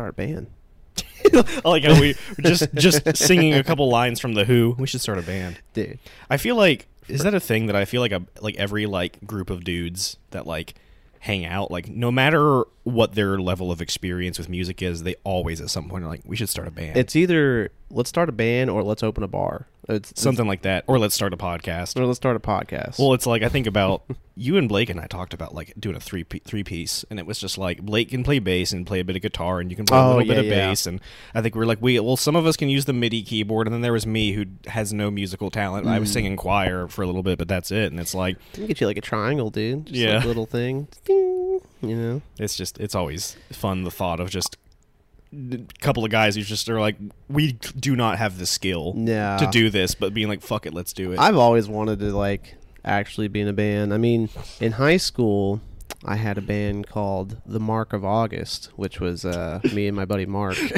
start a band. Like how we just just singing a couple lines from the Who. We should start a band. Dude. I feel like is that a thing that I feel like a like every like group of dudes that like hang out like no matter what their level of experience with music is, they always at some point are like we should start a band. It's either let's start a band or let's open a bar. It's something like that, or let's start a podcast. or let's start a podcast. Well, it's like I think about you and Blake and I talked about like doing a three pe- three piece, and it was just like Blake can play bass and play a bit of guitar, and you can play a Oh, little bit of yeah. bass, and I think we're like we well some of us can use the MIDI keyboard, and then there was me who has no musical talent. I Mm. was singing choir for a little bit, but that's it, and it's like you get you like a triangle, dude. Just Yeah. like a little thing. Ding, you know. it's just it's always fun the thought of just a couple of guys who just are like we do not have the skill No. to do this, but being like fuck it, let's do it. I've always wanted to like actually be in a band. I mean, in high school, I had a band called The Mark of August, which was uh, me and my buddy Mark.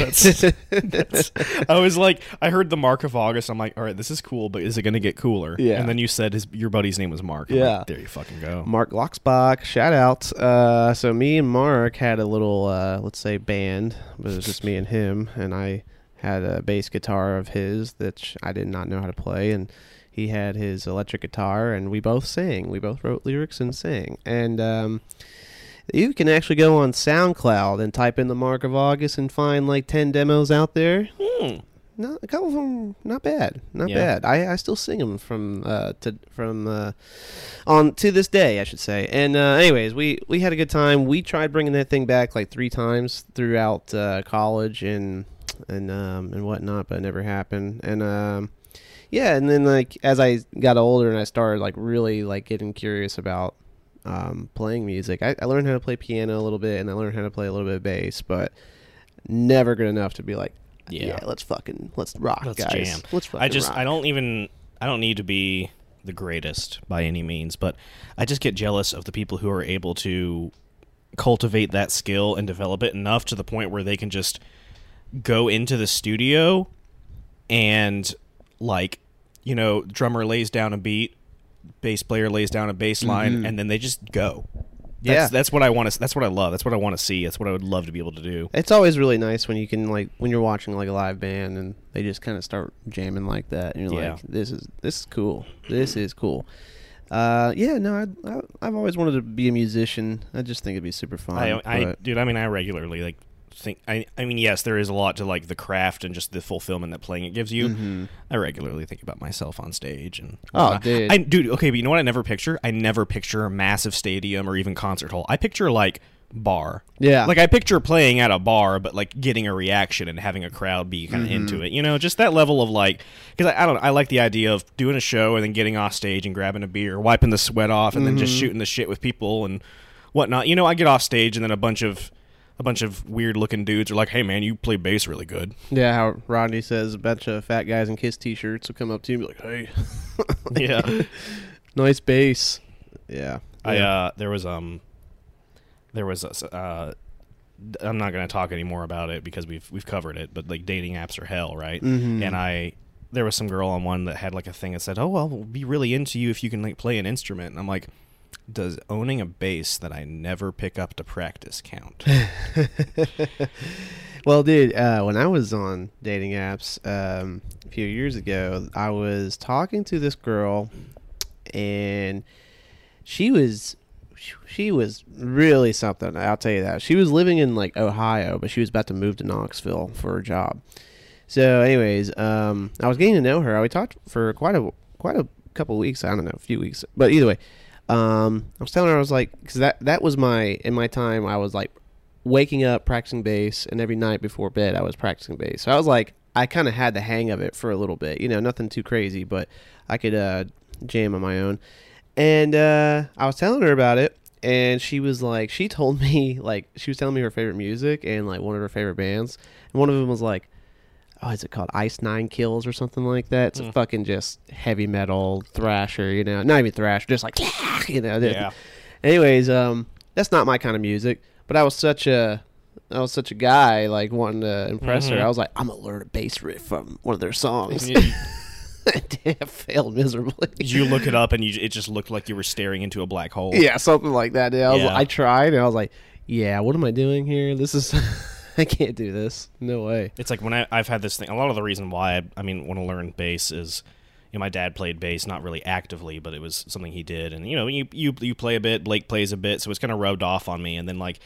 I was like, I heard the Mark of August. I'm like, all right, this is cool, but is it going to get cooler? Yeah. And then you said his your buddy's name was Mark. I'm Yeah. like, there you fucking go. Mark Loxbach, shout out. Uh, so me and Mark had a little, uh, let's say, band, but it was just me and him, and I had a bass guitar of his that I did not know how to play, and he had his electric guitar, and we both sang. We both wrote lyrics and sang, and um, you can actually go on SoundCloud and type in the Mark of August and find like ten demos out there. Hmm. No, a couple of them not bad, not Yeah. bad. I, I still sing them from uh to from uh on to this day, I should say. And uh, anyways, we we had a good time. We tried bringing that thing back like three times throughout uh, college and and um and whatnot, but it never happened. And um yeah, and then like as I got older and I started like really like getting curious about um playing music, I, I learned how to play piano a little bit and I learned how to play a little bit of bass, but never good enough to be like Yeah. yeah, let's fucking let's rock, Let's guys. jam. Let's fucking I just rock. I don't even I don't need to be the greatest by any means, but I just get jealous of the people who are able to cultivate that skill and develop it enough to the point where they can just go into the studio and like you know drummer lays down a beat bass player lays down a bass line and then they just go that's, Mm-hmm. Yeah. that's what i want to that's what i love that's what i want to see that's what i would love to be able to do It's always really nice when you can like when you're watching like a live band and they just kind of start jamming like that and you're Yeah. like this is this is cool. This is cool. Uh yeah, no, I, I I've always wanted to be a musician. I just think it'd be super fun. I, I dude, I mean, I regularly like think. I, I mean, yes, there is a lot to like the craft and just the fulfillment that playing it gives you. I regularly think about myself on stage and. Mm-hmm. Oh, dude. I, dude. Okay, but you know what? I never picture. I never picture a massive stadium or even concert hall. I picture like bar. Yeah. Like I picture playing at a bar, but like getting a reaction and having a crowd be kind of Mm-hmm. into it. You know, just that level of like, because I, I don't. I like the idea of doing a show and then getting off stage and grabbing a beer, wiping the sweat off, and then Mm-hmm. just shooting the shit with people and whatnot. You know, I get off stage and then a bunch of a bunch of weird looking dudes are like, "Hey, man, you play bass really good." yeah, how Rodney says a bunch of fat guys in Kiss t-shirts will come up to you and be like, "Hey, Yeah. nice bass." Yeah. I uh, there was um, there was a, uh, I'm not gonna talk anymore about it because we've we've covered it. But like dating apps are hell, right? Mhm. And I there was some girl on one that had like a thing that said, "Oh well, we'll be really into you if you can like play an instrument." And I'm like. Does owning a bass that I never pick up to practice count? Well, dude, uh, when I was on dating apps um, a few years ago, I was talking to this girl, and she was she was really something. I'll tell you that. She was living in like Ohio, but she was about to move to Knoxville for a job. So, anyways, um, I was getting to know her. We talked for quite a quite a couple weeks. I don't know, a few weeks, but either way, um, I was telling her I was like, because that that was my in my time. I was like waking up practicing bass, and every night before bed I was practicing bass. So I was like, I kind of had the hang of it for a little bit. You know, nothing too crazy, but I could uh, jam on my own. And uh, I was telling her about it, and she was like, she told me like she was telling me her favorite music and like one of her favorite bands, and one of them was like. Oh, is it called Ice Nine Kills or something like that? It's a fucking just heavy metal thrasher, you know, not even thrash, just like you know. Yeah. Anyways, um, that's not my kind of music. But I was such a, I was such a guy like wanting to impress Mhm. her. I was like, I'm gonna learn a bass riff from one of their songs. I failed miserably. you look it up and you, it just looked like you were staring into a black hole. yeah, something like that. I, was, Yeah. I tried and I was like, yeah, what am I doing here? This is, I can't do this. No way. It's like when I, I've had this thing. A lot of the reason why I, I mean, want to learn bass is, you know, my dad played bass, not really actively, but it was something he did, and you know, you you you play a bit, Blake plays a bit, so it's kind of rubbed off on me, and then like.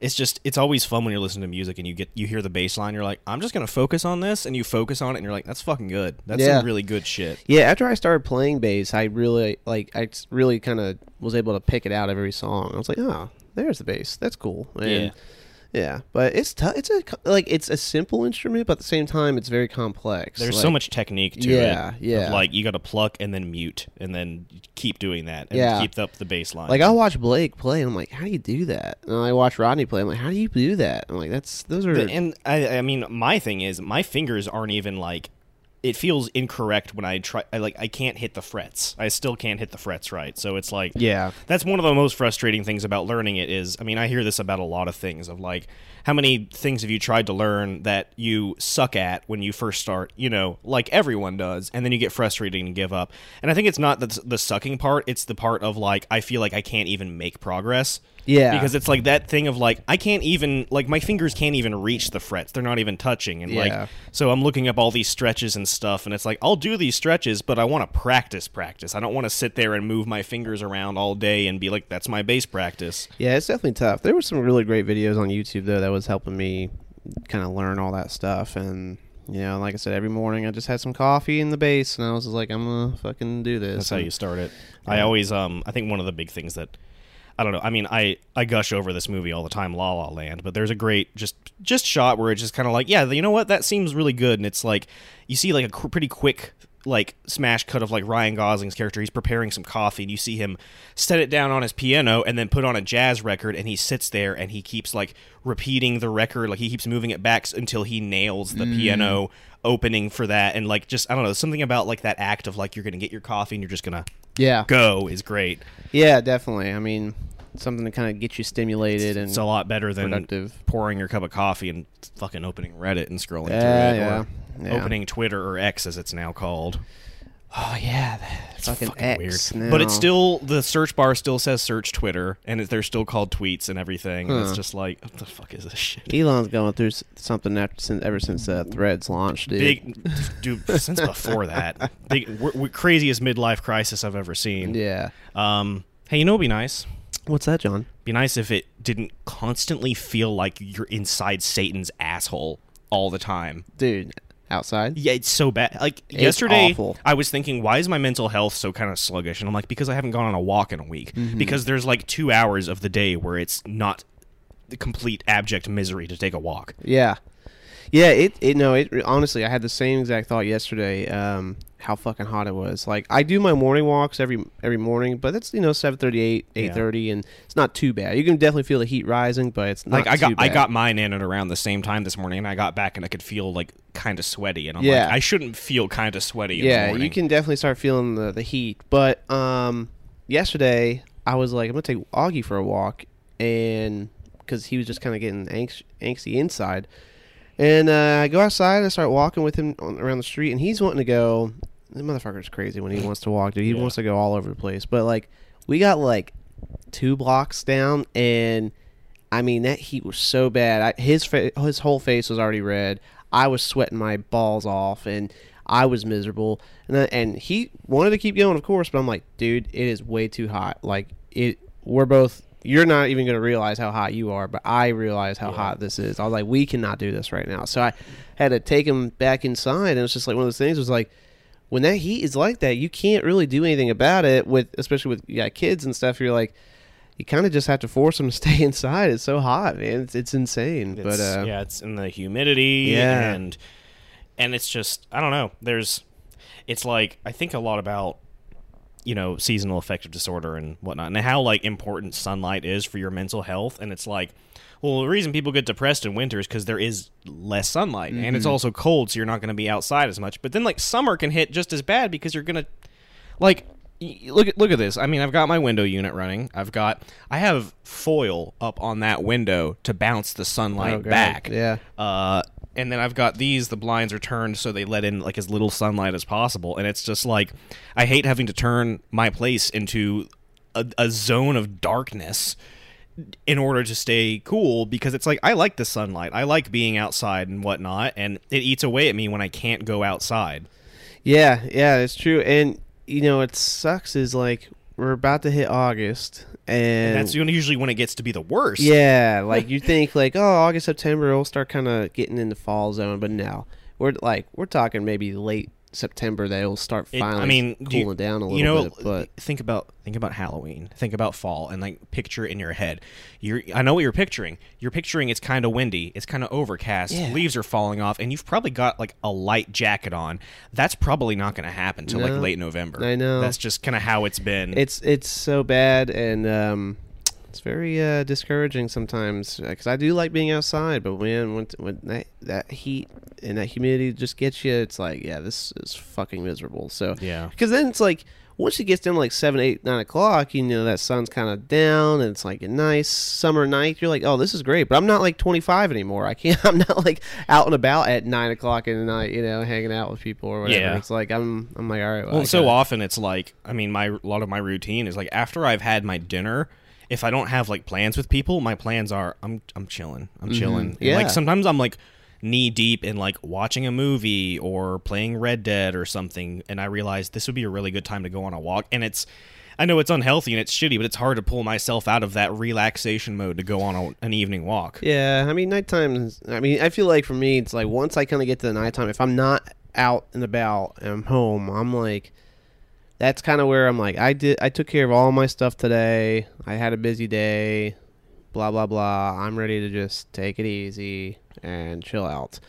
It's just it's always fun when you're listening to music and you get you hear the bass line you're like I'm just gonna focus on this and you focus on it and you're like that's fucking good that's Yeah. some really good shit Yeah, after I started playing bass, I really like I really kind of was able to pick it out of every song. I was like, oh, there's the bass. That's cool. And, Yeah. Yeah. But it's tough. It's a like it's a simple instrument, but at the same time, it's very complex. There's Like, so much technique to Yeah, it. of, yeah. like you got to pluck and then mute and then keep doing that and Yeah. keep up the bass line. Like I'll watch Blake play, and I'm like, how do you do that? And I watch Rodney play. I'm like, how do you do that? I'm like, that's those are. and I, I mean, my thing is my fingers aren't even like. It feels incorrect when I try. I like I can't hit the frets. I still can't hit the frets right. So it's like yeah. that's one of the most frustrating things about learning it is i mean i hear this about a lot of things of like how many things have you tried to learn that you suck at when you first start you know like everyone does and then you get frustrated and give up and i think it's not the, the sucking part it's the part of like i feel like i can't even make progress Yeah. because it's like that thing of like i can't even like my fingers can't even reach the frets they're not even touching and Yeah. like so i'm looking up all these stretches and stuff and it's like i'll do these stretches but i want to practice practice i don't want to sit there and move my fingers around all day and be like that's my bass practice Yeah, it's definitely tough. There were some really great videos on YouTube though that was helping me kind of learn all that stuff. And you know, like I said, every morning I just had some coffee in the bass, and I was just like, I'm gonna fucking do this. that's how you start it i always um i think one of the big things that I don't know. I mean, I, I gush over this movie all the time, La La Land, but there's a great just just shot where it's just kind of like, yeah, you know what? That seems really good, and it's like you see like a qu- pretty quick like smash cut of like Ryan Gosling's character. He's preparing some coffee, and you see him set it down on his piano and then put on a jazz record, and he sits there and he keeps like repeating the record, like he keeps moving it back until he nails the mm. piano opening for that, and like just I don't know, something about like that act of like you're gonna get your coffee and you're just gonna Yeah, go is great. yeah, definitely. I mean, something to kind of get you stimulated and It's a lot better than productive. pouring your cup of coffee and fucking opening Reddit and scrolling Yeah, through it, yeah, or yeah. opening Twitter or X as it's now called. Oh yeah, It's fucking, fucking X. weird, but it's still the search bar still says search Twitter, and it, they're still called tweets and everything. And it's just like, what the fuck is this shit? Elon's going through something after, since, ever since uh, Threads launched, dude. Big, dude. Since before that, big, w- w- craziest midlife crisis I've ever seen. Yeah. Um, hey, you know, what'd be nice. What's that, John? Be nice if it didn't constantly feel like you're inside Satan's asshole all the time. Dude, outside. Yeah, it's so bad. Like It's yesterday, awful. I was thinking, why is my mental health so kind of sluggish? And I'm like, because I haven't gone on a walk in a week. Mm-hmm. Because there's like two hours of the day where it's not the complete abject misery to take a walk. Yeah, yeah. It it no. It honestly, I had the same exact thought yesterday. Um, how fucking hot it was. Like I do my morning walks every every morning, but it's you know seven thirty eight, eight thirty, and it's not too bad. You can definitely feel the heat rising, but it's not Like I got too I got mine in at around the same time this morning, and I got back and I could feel like kind of sweaty, and I'm Yeah. like, I shouldn't feel kind of sweaty. In the yeah. You can definitely start feeling the the heat. But um, yesterday I was like, I'm gonna take Augie for a walk, and because he was just kind of getting anx- angsty inside. And uh, I go outside. I start walking with him on, around the street, and he's wanting to go. The motherfucker's crazy when he wants to walk, dude. He Yeah. wants to go all over the place. But like, we got like two blocks down, and I mean that heat was so bad. I, his fa- his whole face was already red. I was sweating my balls off, and I was miserable. And I, and he wanted to keep going, of course, but I'm like, dude, it is way too hot. Like it, we're both. You're not even gonna realize how hot you are, but I realize how Yeah. hot this is. I was like, we cannot do this right now. So I had to take him back inside, and it's just like one of those things. Was like when that heat is like that, you can't really do anything about it. With especially with yeah kids and stuff, you're like, you kind of just have to force them to stay inside. It's so hot, man. It's, it's insane. but uh, yeah, it's in the humidity Yeah. and and it's just I don't know. There's it's like I think a lot about you know seasonal affective disorder and whatnot, and how like important sunlight is for your mental health. And it's like, well, the reason people get depressed in winter is because there is less sunlight, and Mm-hmm. it's also cold, so you're not going to be outside as much. But then like summer can hit just as bad because you're gonna like look at look at this. I mean, I've got my window unit running. I've got I have foil up on that window to bounce the sunlight Oh, back. Yeah. Uh, and then I've got these. The blinds are turned so they let in like as little sunlight as possible. And it's just like I hate having to turn my place into a, a zone of darkness in order to stay cool because it's like I like the sunlight. I like being outside and whatnot, and it eats away at me when I can't go outside. Yeah, yeah, it's true. And you know, it sucks is like we're about to hit August, and, And that's usually when it gets to be the worst. yeah, like you think like oh August September it'll start kind of getting in the fall zone, but now we're like we're talking maybe late September that it'll start It- finally I mean, do cooling you- down a little you know, bit. But think about think about Halloween. Think about fall, and like picture in your head. You're I know what you're picturing. You're picturing it's kind of windy, it's kind of overcast, Yeah. leaves are falling off, and you've probably got like a light jacket on. That's probably not going to happen till like late November. I know. That's just kind of how it's been. it's it's so bad and um it's very uh, discouraging sometimes because I do like being outside, but man, when when that, that heat and that humidity just gets you, it's like yeah, this is fucking miserable. So Yeah. because then it's like once it gets down to like seven, eight, nine o'clock, you know that sun's kind of down and it's like a nice summer night. You're like, oh, this is great, but I'm not like 25 anymore. I can't. I'm not like out and about at nine o'clock in the night, you know, hanging out with people or whatever. Yeah. It's like I'm I'm like all right. Well, I so often it's like, I mean, my a lot of my routine is like after I've had my dinner. If I don't have like plans with people, my plans are I'm I'm chilling. I'm mm-hmm. chilling. And, Yeah. Like sometimes I'm like knee deep in like watching a movie or playing Red Dead or something, and I realize this would be a really good time to go on a walk. And it's, I know it's unhealthy and it's shitty, but it's hard to pull myself out of that relaxation mode to go on a, an evening walk. Yeah, I mean nighttime. is- I mean, I feel like for me, it's like once I kind of get to the nighttime, if I'm not out and about and I'm home, I'm like, that's kind of where I'm like, I did, I took care of all my stuff today. I had a busy day, blah blah blah. I'm ready to just take it easy and chill out.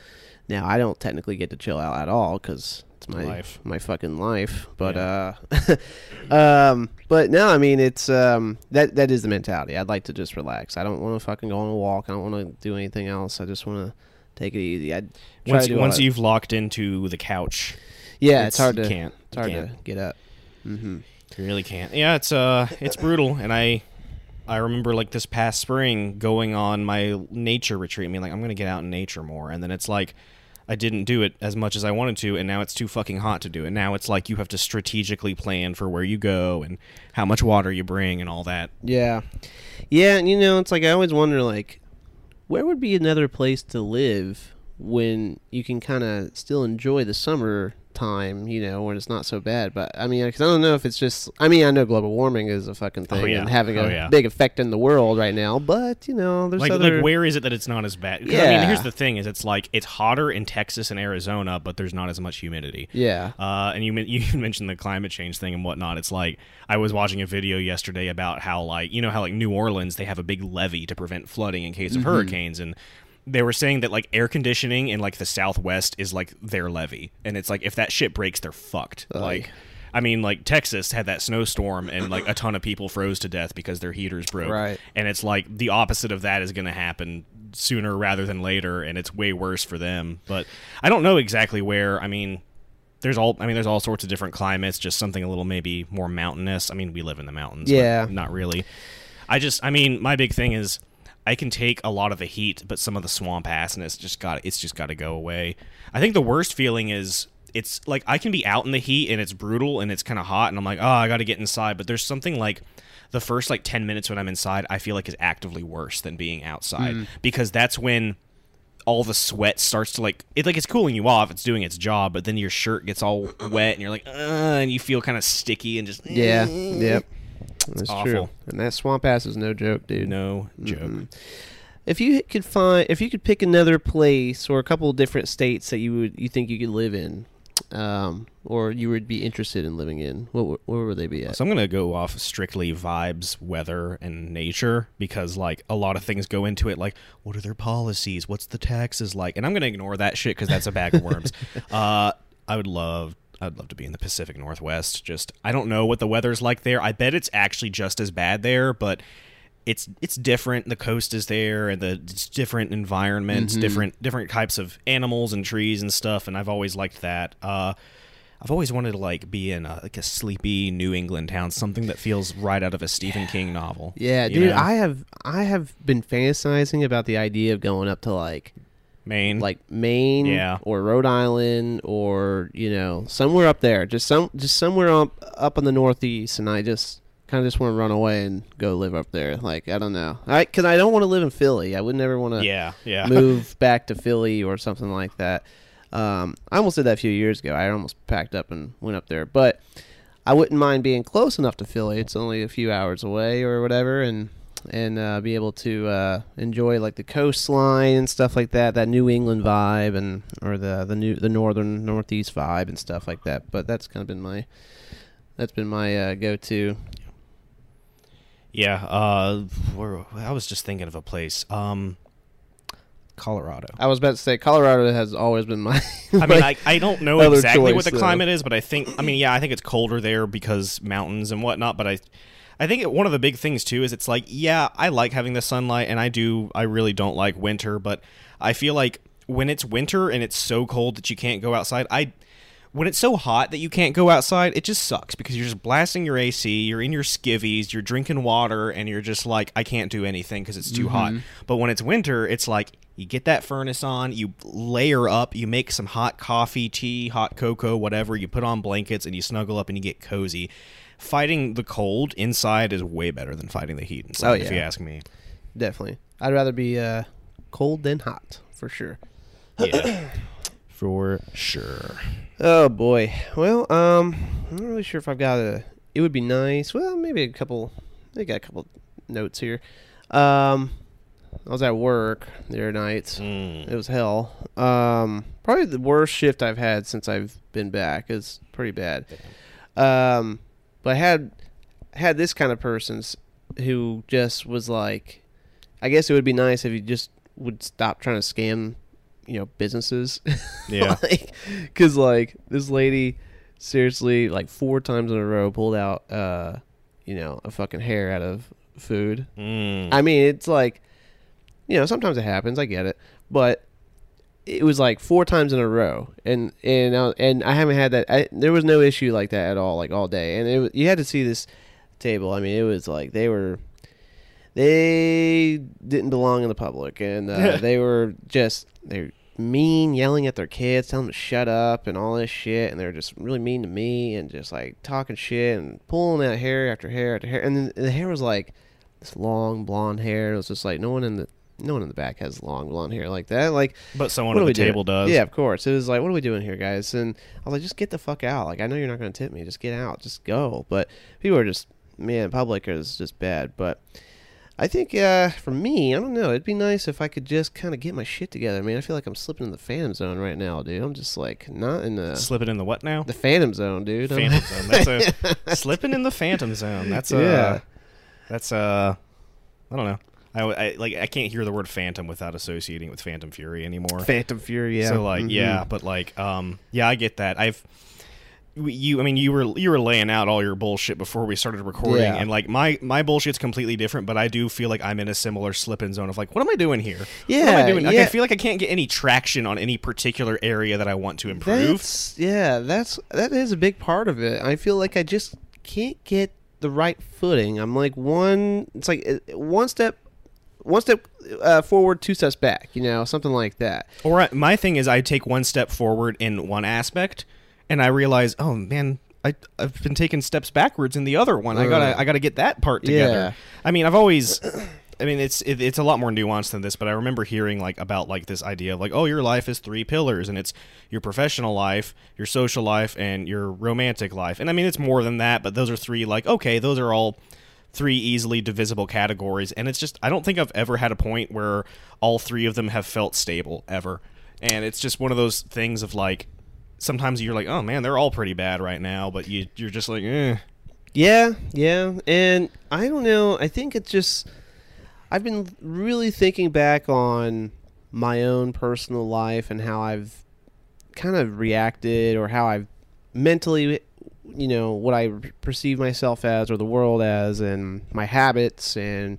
Now I don't technically get to chill out at all because it's my Life. my fucking life. But uh, um, but no, I mean it's um that that is the mentality. I'd like to just relax. I don't want to fucking go on a walk. I don't want to do anything else. I just want to take it easy. I Once, to once you've locked into the couch, yeah, it's, hard to can't. it's hard to can't. get up. Mm-hmm. You really can't. Yeah, it's uh, it's brutal, and I, I remember like this past spring going on my nature retreat. I mean, like I'm gonna get out in nature more, and then it's like I didn't do it as much as I wanted to, and now it's too fucking hot to do it. Now it's like you have to strategically plan for where you go and how much water you bring and all that. Yeah, yeah, and you know, it's like I always wonder, like, where would be another place to live when you can kind of still enjoy the summer time, you know, when it's not so bad. But I mean, because I don't know if it's just. I mean, I know global warming is a fucking thing yeah. and having Oh, a yeah. big effect in the world right now. But you know, there's Like, other. like where is it that it's not as bad? 'Cause, I mean, here's the thing: is it's like it's hotter in Texas and Arizona, but there's not as much humidity. yeah. Uh, and you you mentioned the climate change thing and whatnot. It's like I was watching a video yesterday about how like you know how like New Orleans they have a big levee to prevent flooding in case of Mm-hmm. hurricanes and. They were saying that like air conditioning in like the Southwest is like their levee, and it's like if that shit breaks, they're fucked. Like, I mean, like Texas had that snowstorm, and like a ton of people froze to death because their heaters broke. Right. And it's like the opposite of that is going to happen sooner rather than later, and it's way worse for them. But I don't know exactly where. I mean, there's all I mean there's all sorts of different climates just something a little maybe more mountainous I mean we live in the mountains Yeah. not really I just I mean my big thing is I can take a lot of the heat but some of the swamp assness just got it's just got to go away I think the worst feeling is it's like I can be out in the heat and it's brutal and it's kind of hot and I'm like oh I got to get inside but there's something like the first like 10 minutes when I'm inside I feel like is actively worse than being outside because that's when all the sweat starts to like it like it's cooling you off it's doing its job but then your shirt gets all wet and you're like uh, and you feel kind of sticky and just Yeah. Yep. That's true. awful. And that swamp ass is no joke, dude. no joke If you could find, if you could pick another place or a couple of different states that you would, you think you could live in, um, or you would be interested in living in, what where would they be at? so i'm gonna go off strictly vibes weather and nature because like a lot of things go into it like what are their policies what's the taxes like and i'm gonna ignore that shit because that's a bag of worms uh i would love I'd love to be in the Pacific Northwest. Just I don't know what the weather's like there. I bet it's actually just as bad there, but it's it's different. The coast is there, and the it's different environments, different different types of animals and trees and stuff. And I've always liked that. Uh, I've always wanted to like be in a, like a sleepy New England town, something that feels right out of a Stephen King novel. Yeah, dude, know? I have I have been fantasizing about the idea of going up to like Maine, like Maine Yeah. or Rhode Island or you know somewhere up there, just some just somewhere up up in the Northeast, and I just kind of just want to run away and go live up there. Like I don't know, I because I don't want to live in Philly. I would never want to Yeah, yeah. move back to Philly or something like that. Um, I almost did that a few years ago. I almost packed up and went up there, but I wouldn't mind being close enough to Philly. It's only a few hours away or whatever, and and uh, be able to uh, enjoy like the coastline and stuff like that, that New England vibe, and or the the new the northern northeast vibe and stuff like that. But that's kind of been my that's been my uh, go to. Yeah, uh, I was just thinking of a place. Um, Colorado. I was about to say Colorado has always been my. I mean, I, I don't know exactly what the though. climate is, but I think I mean, yeah, I think it's colder there because mountains and whatnot. But I, I think it, one of the big things too is it's like, yeah, I like having the sunlight, and I do, I really don't like winter, but I feel like when it's winter and it's so cold that you can't go outside, I. When it's so hot that you can't go outside, it just sucks because you're just blasting your AC, you're in your skivvies, you're drinking water, and you're just like, I can't do anything because it's too hot. Mm-hmm. But when it's winter, it's like you get that furnace on, you layer up, you make some hot coffee, tea, hot cocoa, whatever, you put on blankets and you snuggle up and you get cozy. Fighting the cold inside is way better than fighting the heat inside, Oh, if you ask me. definitely, I'd rather be uh, cold than hot for sure. Yeah. For sure. Oh boy. Well, um, I'm not really sure if I've got a. It would be nice. Well, maybe a couple. I got a couple notes here. Um, I was at work the other night. Mm. It was hell. Um, probably the worst shift I've had since I've been back. It's pretty bad. Um, but I had had this kind of persons who just was like, I guess it would be nice if you just would stop trying to scam, you know, businesses. Yeah. like, cause like this lady, seriously, like four times in a row pulled out, uh, you know, a fucking hair out of food. Mm. I mean, it's like, you know, sometimes it happens. I get it, but it was like four times in a row, and and uh, and I haven't had that. I, there was no issue like that at all, like all day. And it, you had to see this table. I mean, it was like they were, they didn't belong in the public, and uh, they were just they're mean, yelling at their kids, telling them to shut up and all this shit, and they're just really mean to me and just like talking shit and pulling out hair after hair after hair, and then the hair was like this long blonde hair. It was just like no one in the no one in the back has long blonde hair like that. Like But someone at the we doing? table does. Yeah, of course. It was like, what are we doing here, guys? And I was like, just get the fuck out. Like I know you're not going to tip me. Just get out. Just go. But people are just man, public is just bad. But I think uh, for me, I don't know. It'd be nice if I could just kind of get my shit together. I mean, I feel like I'm slipping in the phantom zone right now, dude. I'm just like not in the slipping in the what now? the phantom zone, dude. Phantom zone. That's a slipping in the phantom zone. That's a. Yeah. That's a. I don't know. I, I like I can't hear the word phantom without associating it with Phantom Fury anymore. Phantom Fury. Yeah. So like Mhm. yeah, but like um yeah, I get that. I've you I mean you were you were laying out all your bullshit before we started recording Yeah. and like my my bullshit's completely different, but I do feel like I'm in a similar slipping zone of like what am I doing here? what am Yeah, I doing? Like, yeah. I feel like I can't get any traction on any particular area that I want to improve. That's yeah, that's that is a big part of it. I feel like I just can't get the right footing. I'm like one. It's like uh, one step, one step uh, forward, two steps back. You know, something like that. Or I, my thing is, I take one step forward in one aspect, and I realize, oh man, I, I've been taking steps backwards in the other one. I gotta, I gotta get that part together. yeah. I mean, I've always, I mean, it's it, it's a lot more nuanced than this, but I remember hearing like about like this idea of like, oh, your life is three pillars, and it's your professional life, your social life, and your romantic life. And I mean, it's more than that, but those are three. Like, okay, those are all three easily divisible categories and it's just i don't think i've ever had a point where all three of them have felt stable ever and it's just one of those things of like sometimes you're like oh man they're all pretty bad right now but you you're just like eh. Yeah, yeah, and I don't know. I think it's just I've been really thinking back on my own personal life and how I've kind of reacted or how I've mentally, you know, what I perceive myself as or the world as, and my habits and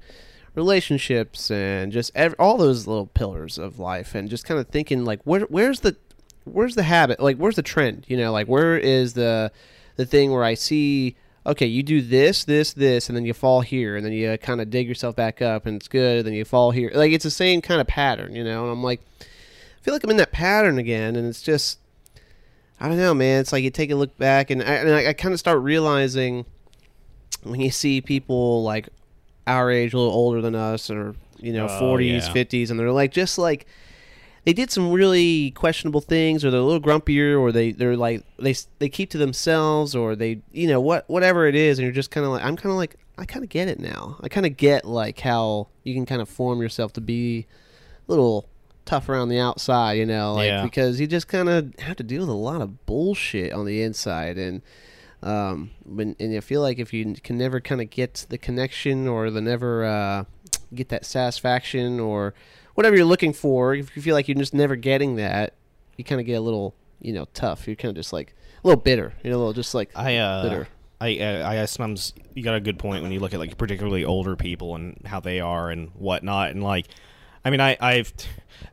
relationships and just all those little pillars of life, and just kind of thinking like, where, where's the where's the habit? Like, where's the trend? You know, like where is the the thing where I see, okay, you do this, this, this, and then you fall here, and then you kind of dig yourself back up, and it's good, and then you fall here. Like it's the same kind of pattern, you know. And I'm like, I feel like I'm in that pattern again, and it's just, I don't know, man. It's like you take a look back, and I, and I, I kind of start realizing when you see people like our age, a little older than us, or you know, Oh, forties, yeah. fifties, and they're like just like they did some really questionable things, or they're a little grumpier, or they they're like they they keep to themselves, or they you know what whatever it is, and you're just kind of like I'm kind of like I kind of get it now. I kind of get like how you can kind of form yourself to be a little tough around the outside, you know, like Yeah. because you just kind of have to deal with a lot of bullshit on the inside, and um, when and I feel like if you can never kind of get the connection or the never uh, get that satisfaction or whatever you're looking for, if you feel like you're just never getting that, you kind of get a little, you know, tough. You're kind of just like a little bitter, you know, a little just like I uh, bitter. I, I I sometimes you got a good point when you look at like particularly older people and how they are and whatnot and like I mean I I've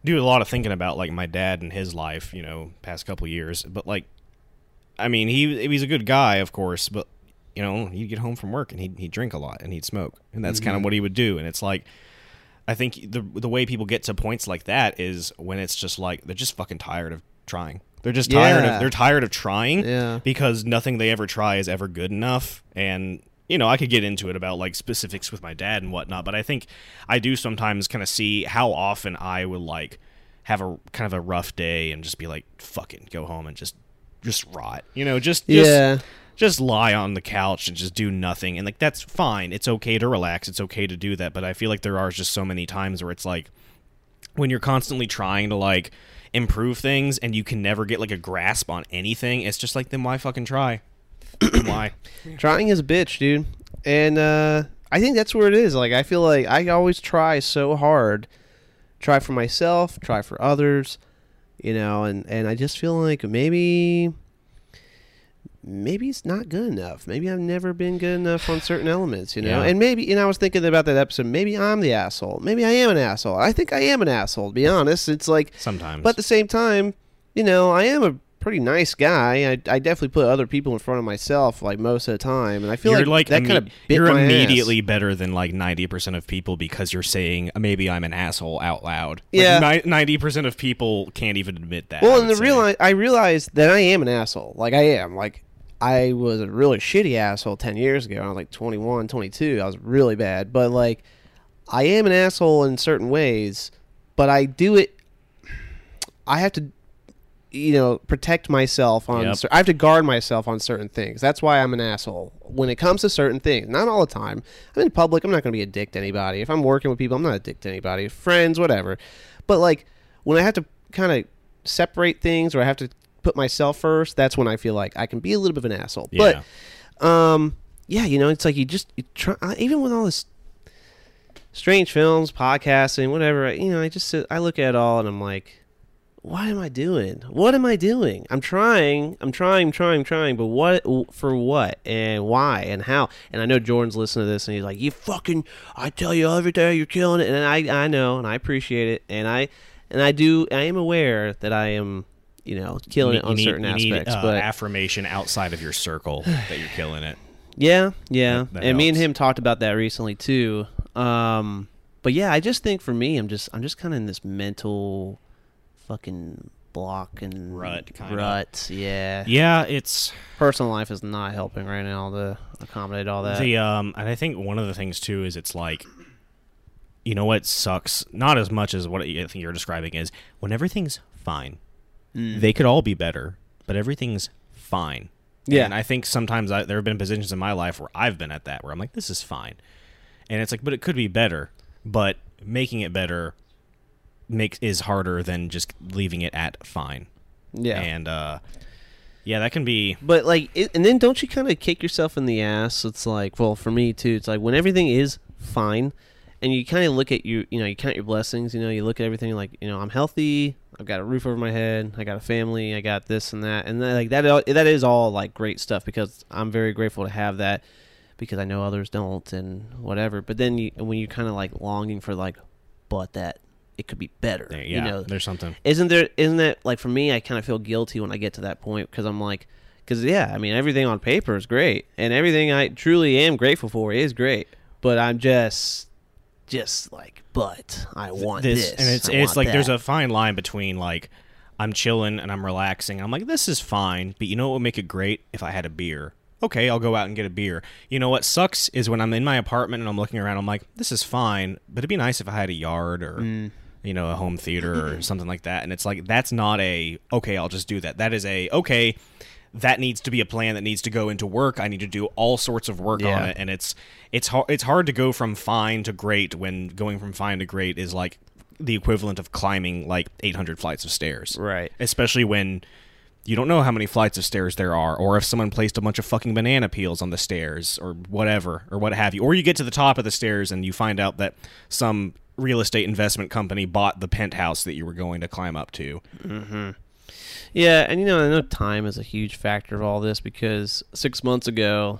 do a lot of thinking about like my dad and his life you know past couple years but like I mean he he's a good guy of course but you know he'd get home from work and he'd he'd drink a lot and he'd smoke and that's kind of mm-hmm. what he would do and it's like I think the the way people get to points like that is when it's just like they're just fucking tired of trying. They're just tired Yeah. of they're tired of trying Yeah. because nothing they ever try is ever good enough. And you know, I could get into it about like specifics with my dad and whatnot, but I think I do sometimes kind of see how often I would like have a kind of a rough day and just be like, fucking go home and just just rot. You know, just, just yeah, just lie on the couch and just do nothing and like that's fine. It's okay to relax. It's okay to do that but i feel like there are just so many times where it's like when you're constantly trying to like improve things and you can never get like a grasp on anything it's just like then why fucking try why trying is a bitch, dude. And uh, I think that's where it is. Like I feel like I always try so hard, try for myself, try for others, you know, and and I just feel like maybe maybe it's not good enough. Maybe I've never been good enough on certain elements, you know. Yeah. And maybe you know I was thinking about that episode. Maybe I'm the asshole. Maybe I am an asshole. I think I am an asshole. To be honest, it's like sometimes but at the same time, you know, I am a pretty nice guy. I, I definitely put other people in front of myself like most of the time, and I feel you're like, like, that imme- kind of bit you're my ass. immediately better than like 90% of people because you're saying maybe i'm an asshole out loud Yeah. like, ni- 90% of people can't even admit that I Well, and the real I, I realized that I am an asshole. Like I am. Like I was a really shitty asshole ten years ago. I was like 21, 22. I was really bad. But like I am an asshole in certain ways, but I do it. I have to, you know, protect myself on. Yep. cer- I have to guard myself on certain things. That's why I'm an asshole when it comes to certain things. Not all the time. I'm in public. I'm not going to be a dick to anybody. If I'm working with people, I'm not a dick to anybody. Friends, whatever. But like when I have to kind of separate things or I have to put myself first, that's when I feel like I can be a little bit of an asshole. Yeah. But um, yeah, you know, it's like you just you try even with all this strange films, podcasting, whatever. You know, I just sit, I look at it all and I'm like, what am I doing? What am I doing? I'm trying, I'm trying, trying, trying, but what for what and why and how? And I know Jordan's listening to this and he's like, you fucking, I tell you every day you're killing it, and I I know and I appreciate it, and I and I do I am aware that I am. You know, killing You it on need- certain you need, aspects, uh, but affirmation outside of your circle that you're killing it Yeah, yeah. That- that and me and him talked about that recently too. Um, but yeah, I just think for me, I'm just I'm just kind of in this mental fucking block and Rut, kinda. Rut, yeah. Yeah, it's Personal life is not helping right now to accommodate all that. the um, and I think one of the things too is it's like, you know what sucks not as much as what I think you're describing is when everything's fine. Mm. They could all be better, but everything's fine. Yeah. and I think sometimes I, there have been positions in my life where I've been at that where I'm like, this is fine, and it's like, but it could be better. But making it better makes is harder than just leaving it at fine. yeah. and uh, yeah, that can be But like, it, and then don't you kind of kick yourself in the ass? It's like, well, for me too. It's like when everything is fine, and you kind of look at you, you know, you count your blessings. You know, you look at everything like, you know, I'm healthy. I've got a roof over my head. I got a family. I got this and that, and then, like that. That is all like great stuff because I'm very grateful to have that because I know others don't and whatever. But then you, when you're kind of like longing for like, but that it could be better. yeah. you know, there's something. isn't there isn't that like for me i kind of feel guilty when i get to that point because i'm like because yeah i mean everything on paper is great and everything i truly am grateful for is great but i'm just just like but i want this, and it's I it's like there's a fine line between like I'm chilling and I'm relaxing. I'm like, this is fine, but you know what would make it great if I had a beer okay, I'll go out and get a beer. You know what sucks is when I'm in my apartment and I'm looking around, I'm like, this is fine, but it'd be nice if I had a yard or Mm. You know a home theater or mm-hmm. something like that. And it's like that's not a okay, I'll just do that. That is a okay. That needs to be a plan that needs to go into work. I need to do all sorts of work on it, and it's it's hard. It's hard to go from fine to great when going from fine to great is like the equivalent of climbing like 800 flights of stairs Right. especially when you don't know how many flights of stairs there are, or if someone placed a bunch of fucking banana peels on the stairs, or whatever, or what have you. Or you get to the top of the stairs and you find out that some real estate investment company bought the penthouse that you were going to climb up to. Mm-hmm. Yeah, and you know, I know time is a huge factor of all this because six months ago,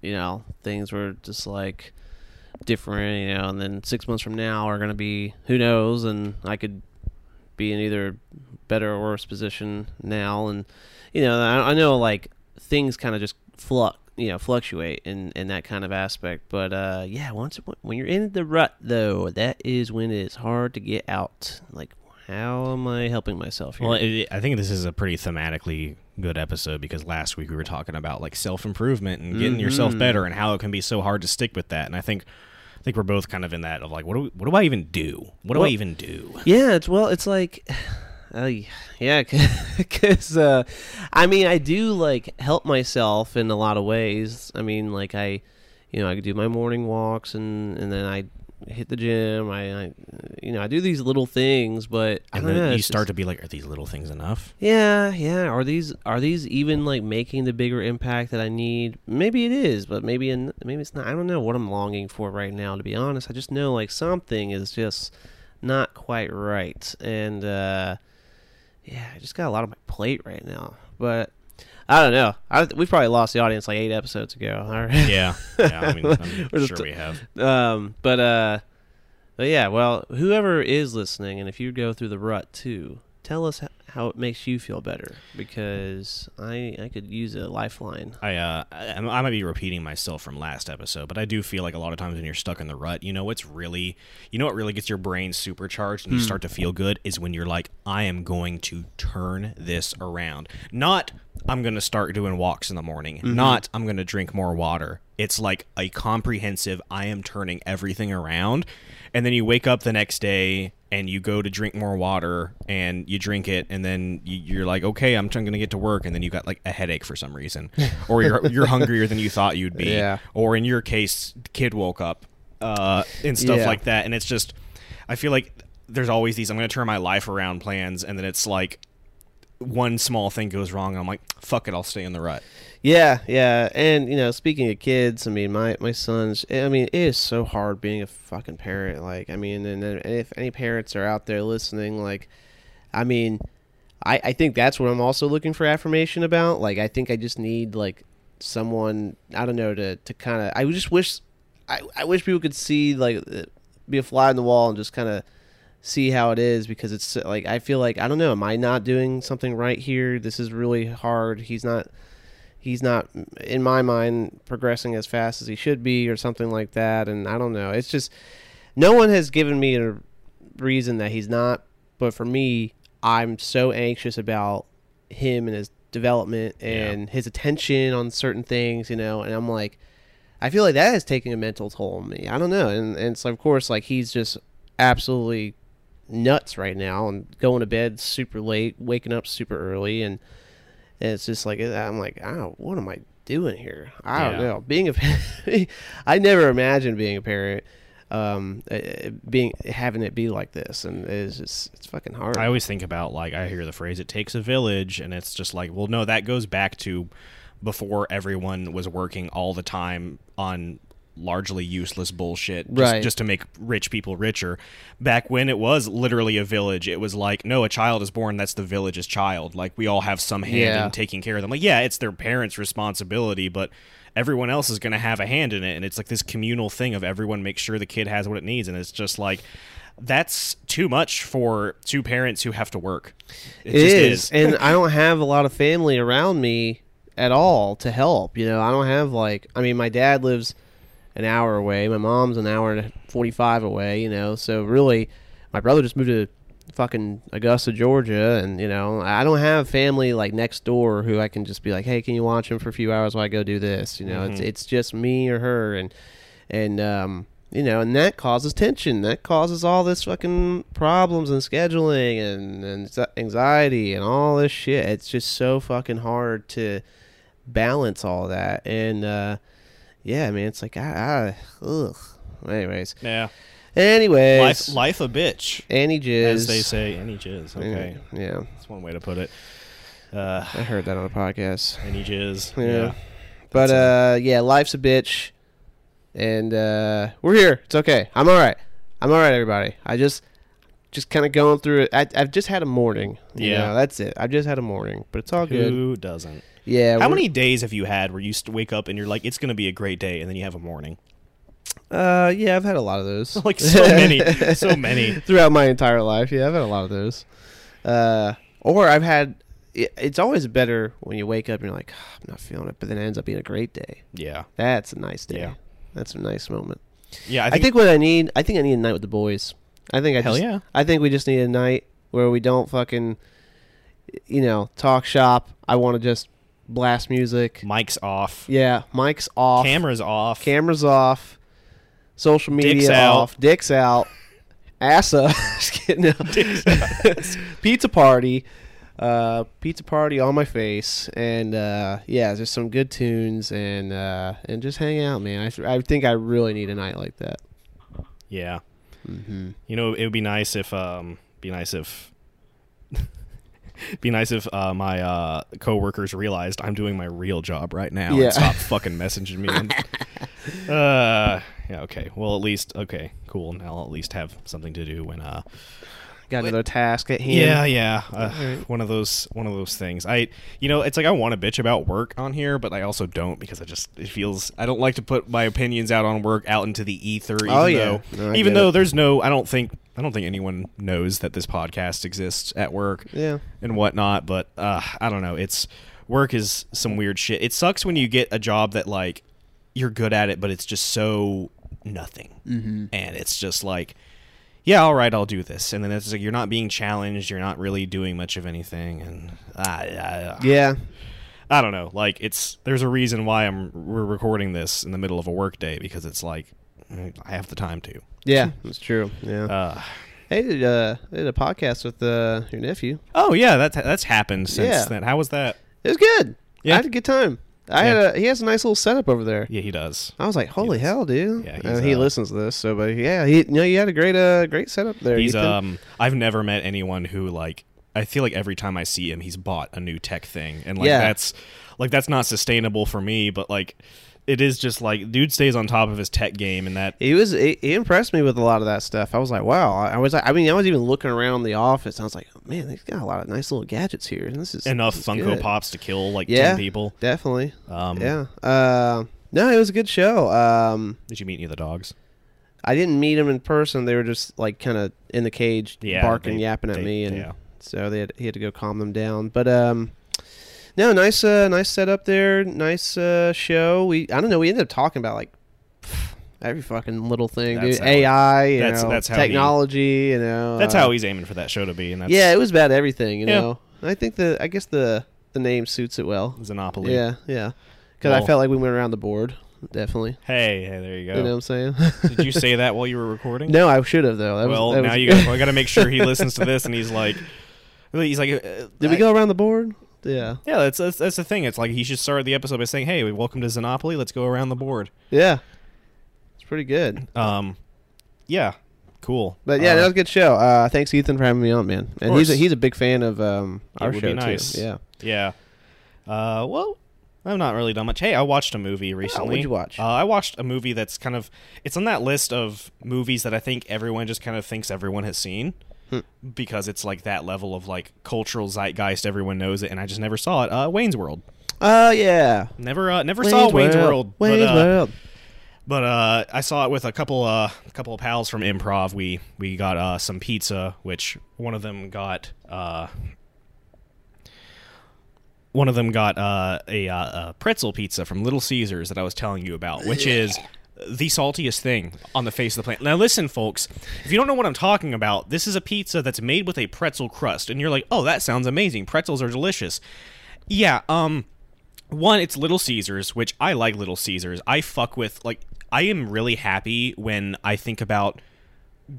you know, things were just like different, you know, and then six months from now are going to be who knows, and I could be in either better or worse position now, and you know, I, I know like things kind of just flux, you know, fluctuate in in that kind of aspect, but uh, yeah, once when you're in the rut though, that is when it's hard to get out. Like, how am I helping myself here? Well, it, I think this is a pretty thematically good episode because last week we were talking about like self improvement and getting yourself Mhm. better and how it can be so hard to stick with that. And I think I think we're both kind of in that of like, what do we, what do I even do? What do I even do? Yeah, it's well, it's like, uh, yeah, because uh, I mean, I do like help myself in a lot of ways. I mean, like I, you know, I do my morning walks and and then I hit the gym. I, I you know, I do these little things, but I And then know, you start just- to be like, are these little things enough? yeah, yeah. Are these are these even like making the bigger impact that I need? Maybe it is, but maybe in, maybe it's not. I don't know what I'm longing for right now. To be honest, I just know like something is just not quite right, and uh, yeah, I just got a lot on my plate right now. But I don't know. I, we probably lost the audience like eight episodes ago. All right. Yeah, yeah. I mean, I'm We're sure we have. Um, but uh, but yeah. Well, whoever is listening, and if you go through the rut too, tell us how it makes you feel better because I I could use a lifeline. I uh, I, I might be repeating myself from last episode, but I do feel like a lot of times when you're stuck in the rut, you know what's really, you know what really gets your brain supercharged and you start to feel good is when you're like, I am going to turn this around. Not I'm going to start doing walks in the morning. Not I'm going to drink more water. It's like a comprehensive. I am turning everything around, and then you wake up the next day and you go to drink more water and you drink it and then you, you're like okay i'm going to get to work and then you got like a headache for some reason or you're you're hungrier than you thought you'd be Yeah. or in your case kid woke up uh, and stuff Yeah. like that and it's just i feel like there's always these i'm going to turn my life around plans and then it's like one small thing goes wrong and i'm like fuck it i'll stay in the rut Yeah, yeah, and you know, speaking of kids, I mean, my my sons. I mean, it is so hard being a fucking parent. Like, I mean, and, if any parents are out there listening, like, I mean, I I think that's what I'm also looking for affirmation about. Like, I think I just need like someone I don't know to to kind of. I just wish, I I wish people could see like uh, be a fly on the wall and just kind of see how it is because it's like I feel like I don't know. Am I not doing something right here? This is really hard. He's not he's not in my mind progressing as fast as he should be or something like that and i don't know it's just no one has given me a reason that he's not but for me i'm so anxious about him and his development and his attention on certain things you know and i'm like i feel like that is taking a mental toll on me i don't know and, and so of course like he's just absolutely nuts right now and going to bed super late waking up super early and and it's just like I'm like, oh, what am I doing here? I don't Yeah. know. Being a, parent, I never imagined being a parent, um, uh, being having it be like this, and it's just it's fucking hard. I always think about like I hear the phrase "it takes a village," and it's just like, well, no, that goes back to before everyone was working all the time on largely useless bullshit just, Right. just to make rich people richer. Back when it was literally a village, it was like, no, a child is born, that's the village's child. Like we all have some hand Yeah. in taking care of them. Like, yeah, it's their parents' responsibility, but everyone else is going to have a hand in it, and it's like this communal thing of everyone makes sure the kid has what it needs, and it's just like. That's too much for two parents who have to work. It, It just is, and I don't have a lot of family around me at all to help. You know, I don't have like, I mean, my dad lives an hour away, my mom's an hour and forty-five away. You know, so really, my brother just moved to fucking Augusta, Georgia, and you know I don't have family like next door who I can just be like, hey, can you watch him for a few hours while I go do this? You know, it's Mhm. it's just me or her, and and um, you know, and that causes tension. That causes all this fucking problems and scheduling and and anxiety and all this shit. It's just so fucking hard to balance all that, and uh, yeah, man, it's like I, I ugh. Anyways, Yeah. anyways, Life, life a bitch, Any Jizz. as they say. Any jizz. Okay, Yeah, that's one way to put it. Uh, I heard that on a podcast. any jizz. Yeah. Yeah. But uh, yeah, life's a bitch, and uh, we're here. It's okay. I'm all right. I'm all right, everybody. I just, just kind of going through it. I, I've just had a morning. you Yeah. know, that's it. I've just had a morning, but it's all good. Who doesn't? Yeah. How many days have you had where you wake up and you're like, it's going to be a great day, and then you have a morning? Uh, yeah, I've had a lot of those. Like so many, so many. throughout my entire life. Yeah, I've had a lot of those. Uh, or I've had. it- It's always better when you wake up and you're like, "Ah, I'm not feeling it, but then it ends up being a great day. Yeah, That's a nice day. Yeah. That's a nice moment. yeah. I I think, think, what I need, I think I need a night with the boys. I think I hell just, yeah. I think we just need a night where we don't fucking, you know, talk shop. I want to just blast music. Mics off, Yeah, mics off, cameras off. cameras off, social media Dicks out. off, dicks out, ass up. Just kidding. No. pizza party, uh, pizza party on my face, and uh, yeah, just some good tunes and uh, and just hang out, man. I, th- I think I really need a night like that. yeah. Mm-hmm. You know, it would be nice if, um, be nice if, be nice if uh, my uh, coworkers realized I'm doing my real job right now Yeah. and stop fucking messaging me. And, uh, yeah. Okay. Well, at least okay. Cool. Now I'll at least have something to do when uh, Got another task at hand. Yeah, yeah. Uh, Alright. One of those, one of those things. I, you know, it's like I want to bitch about work on here, but I also don't because I just it feels I don't like to put my opinions out on work out into the ether. Even Oh, yeah. though, No, even though it. there's no, I don't think I don't think anyone knows that this podcast exists at work Yeah. and whatnot. But uh, I don't know. It's work is some weird shit. It sucks when you get a job that like you're good at it, but it's just so nothing, Mm-hmm. and it's just like, yeah, all right, I'll do this, and then it's like you're not being challenged, you're not really doing much of anything, and I, Yeah. I don't know. Like it's there's a reason why I'm we're recording this in the middle of a work day because it's like I have the time to. Yeah. That's true. Yeah. Uh, hey, did uh, I did a podcast with uh, your nephew. oh yeah, that's that's happened since Yeah. then. How was that? It was good. Yeah. I had a good time. I Yeah. had a he has a nice little setup over there. Yeah, he does. I was like, "Holy does. hell, dude!" Yeah, Uh, he uh, listens to this, so but yeah, he you know you had a great uh great setup there. He's Ethan. um I've never met anyone who like I feel like every time I see him he's bought a new tech thing and like Yeah. that's like that's not sustainable for me but like it is just like dude stays on top of his tech game and that he was he, he impressed me with a lot of that stuff. I was like, "Wow!" I was like, I mean, I was even looking around the office. and I was like, "Man, they've got a lot of nice little gadgets here." And this is enough this is Funko good. Pops to kill like Yeah. 10 people. Definitely, Um yeah. Uh, no, it was a good show. Um, did you meet any of the dogs? I didn't meet them in person. They were just like kind of in the cage, Yeah, barking, they- yapping at they- me, and yeah. so they had, he had to go calm them down. But um, no, nice, uh, nice setup there. Nice uh, show. We I don't know. We ended up talking about like every fucking little thing, That's dude. how AI, you that's- know, that's how he- technology, you know. That's uh, how he's aiming for that show to be and that's Yeah, it was about everything, you Yeah. know. I think the I guess the the name suits it well. Xenopoly. Yeah, yeah. Because I felt like we went around the board. Definitely. Hey, hey, there you go. You know what I'm saying? Did you say that while you were recording? no, I should have though. That was- well, that now was- you got I got to make sure he listens to this and he's like he's like uh, Did we go around the board? Yeah. Yeah, that's, that's that's the thing. It's like he should start the episode by saying, "Hey, welcome to Xenopoly. Let's go around the board." Yeah. It's pretty good. Um, yeah, cool. But yeah, Uh, that was a good show. Uh, thanks Ethan for having me on, man. And he's a, he's a big fan of um, our show nice. too. Yeah. yeah. Uh, well, I've not really done much. Hey, I watched a movie recently. what'd you watch? Uh, I watched a movie that's kind of it's on that list of movies that I think everyone just kind of thinks everyone has seen. Because it's like that level of like cultural zeitgeist, everyone knows it, and I just never saw it. Uh, Wayne's World, Oh yeah. never, uh, never saw Wayne's World. but, Wayne's uh, World. But uh, I saw it with a couple uh, a couple of pals from improv. We we got uh, some pizza, which one of them got uh, one of them got uh, a, uh, a pretzel pizza from Little Caesars that I was telling you about, which is the saltiest thing on the face of the planet. Now, listen, folks, if you don't know what I'm talking about, this is a pizza that's made with a pretzel crust, and you're like, oh, that sounds amazing. Pretzels are delicious. Yeah, um, one, it's Little Caesars, which I like Little Caesars. I fuck with, like, I am really happy when I think about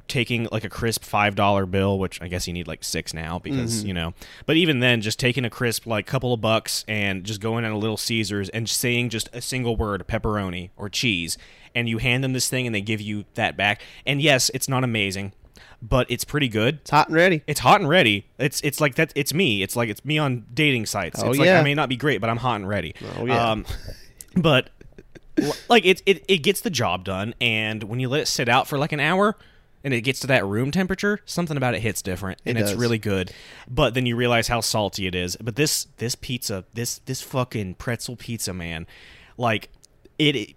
taking like a crisp five dollar bill, which I guess you need like six now because you know. But even then, just taking a crisp like couple of bucks and just going on a Little Caesars and saying just a single word, pepperoni or cheese, and you hand them this thing and they give you that back. And yes, it's not amazing, but it's pretty good. It's hot and ready. It's hot and ready. It's it's like that. It's me. It's like it's me on dating sites. Oh, it's like yeah. I may not be great, but I'm hot and ready. Oh, yeah. Um, but like it, it it gets the job done, and when you let it sit out for like an hour. And it gets to that room temperature. Something about it hits different, and it's does. really good. But then you realize how salty it is. But this this pizza, this this fucking pretzel pizza, man, like it, it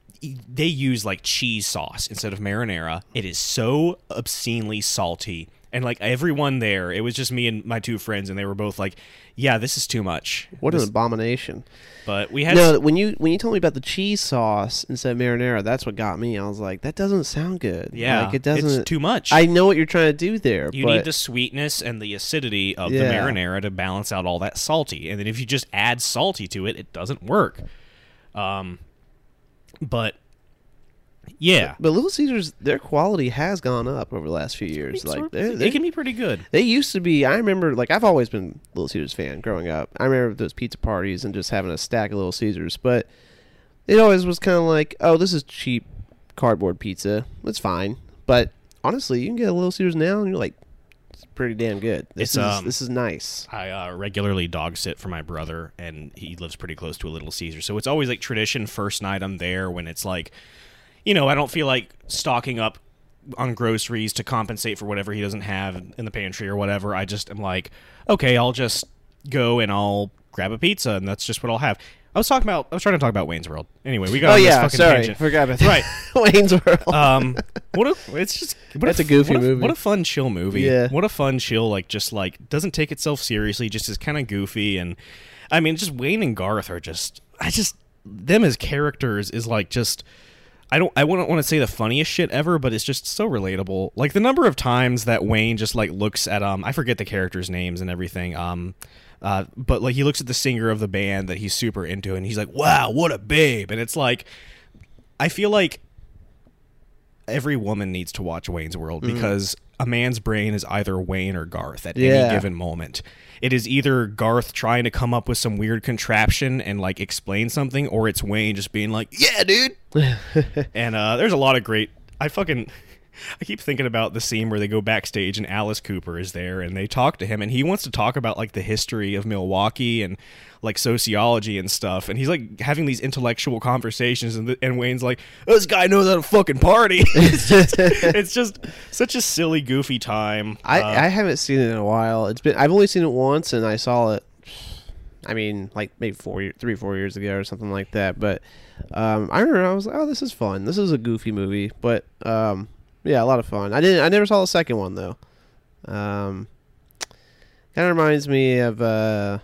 they use like cheese sauce instead of marinara. It is so obscenely salty. And like everyone there, it was just me and my two friends, and they were both like, "Yeah, this is too much." What This- an abomination! but we had No, when you when you told me about the cheese sauce instead of marinara, that's what got me. I was like, that doesn't sound good. yeah, like, it doesn't. It's too much. I know what you're trying to do there. you but need the sweetness and the acidity of the marinara to balance out all that salty. And then if you just add salty to it, it doesn't work. Um, but yeah, But Little Caesars, their quality has gone up over the last few years. Sort Like of- they're, they're, can be pretty good. they used to be. I remember, like I've always been Little Caesars fan growing up. I remember those pizza parties and just having a stack of Little Caesars. But it always was kind of like, oh, this is cheap cardboard pizza. It's fine. But honestly, you can get a Little Caesars now, and you're like, it's pretty damn good. This It's, is um, this is nice. I uh, regularly dog sit for my brother, and he lives pretty close to a Little Caesar. So it's always like tradition. First night I'm there when it's like, you know, I don't feel like stocking up on groceries to compensate for whatever he doesn't have in the pantry or whatever. I just am like, okay, I'll just go and I'll grab a pizza, and that's just what I'll have. I was talking about. I was trying to talk about Wayne's World. Anyway, we got Oh on this yeah, fucking sorry, tangent. forgot about that. Right. Wayne's World. Um, what a it's just what That's a f- goofy what movie. What a fun chill movie. Yeah. What a fun chill like just like doesn't take itself seriously, just is kind of goofy and I mean just Wayne and Garth are just I just them as characters is like just I don't I wouldn't want to say the funniest shit ever, but it's just so relatable. Like the number of times that Wayne just like looks at um I forget the characters' names and everything. Um uh, but like he looks at the singer of the band that he's super into and he's like, Wow, what a babe and it's like I feel like every woman needs to watch Wayne's World because a man's brain is either Wayne or Garth at Yeah. any given moment. It is either Garth trying to come up with some weird contraption and like explain something, or it's Wayne just being like, "Yeah, dude." and uh, there's a lot of great. I fucking. I keep thinking about the scene where they go backstage and Alice Cooper is there and they talk to him and he wants to talk about like the history of Milwaukee and like sociology and stuff and he's like having these intellectual conversations and, the, and Wayne's like this guy knows how to fucking party. it's, just, it's just such a silly goofy time. I, Uh, I haven't seen it in a while. It's been I've only seen it once, and I saw it. I mean, like maybe four, year, three, four years ago or something like that. But um, I remember I was like, "Oh, this is fun. This is a goofy movie." But um, yeah, a lot of fun. I didn't. I never saw the second one though. Um, kind of reminds me of uh,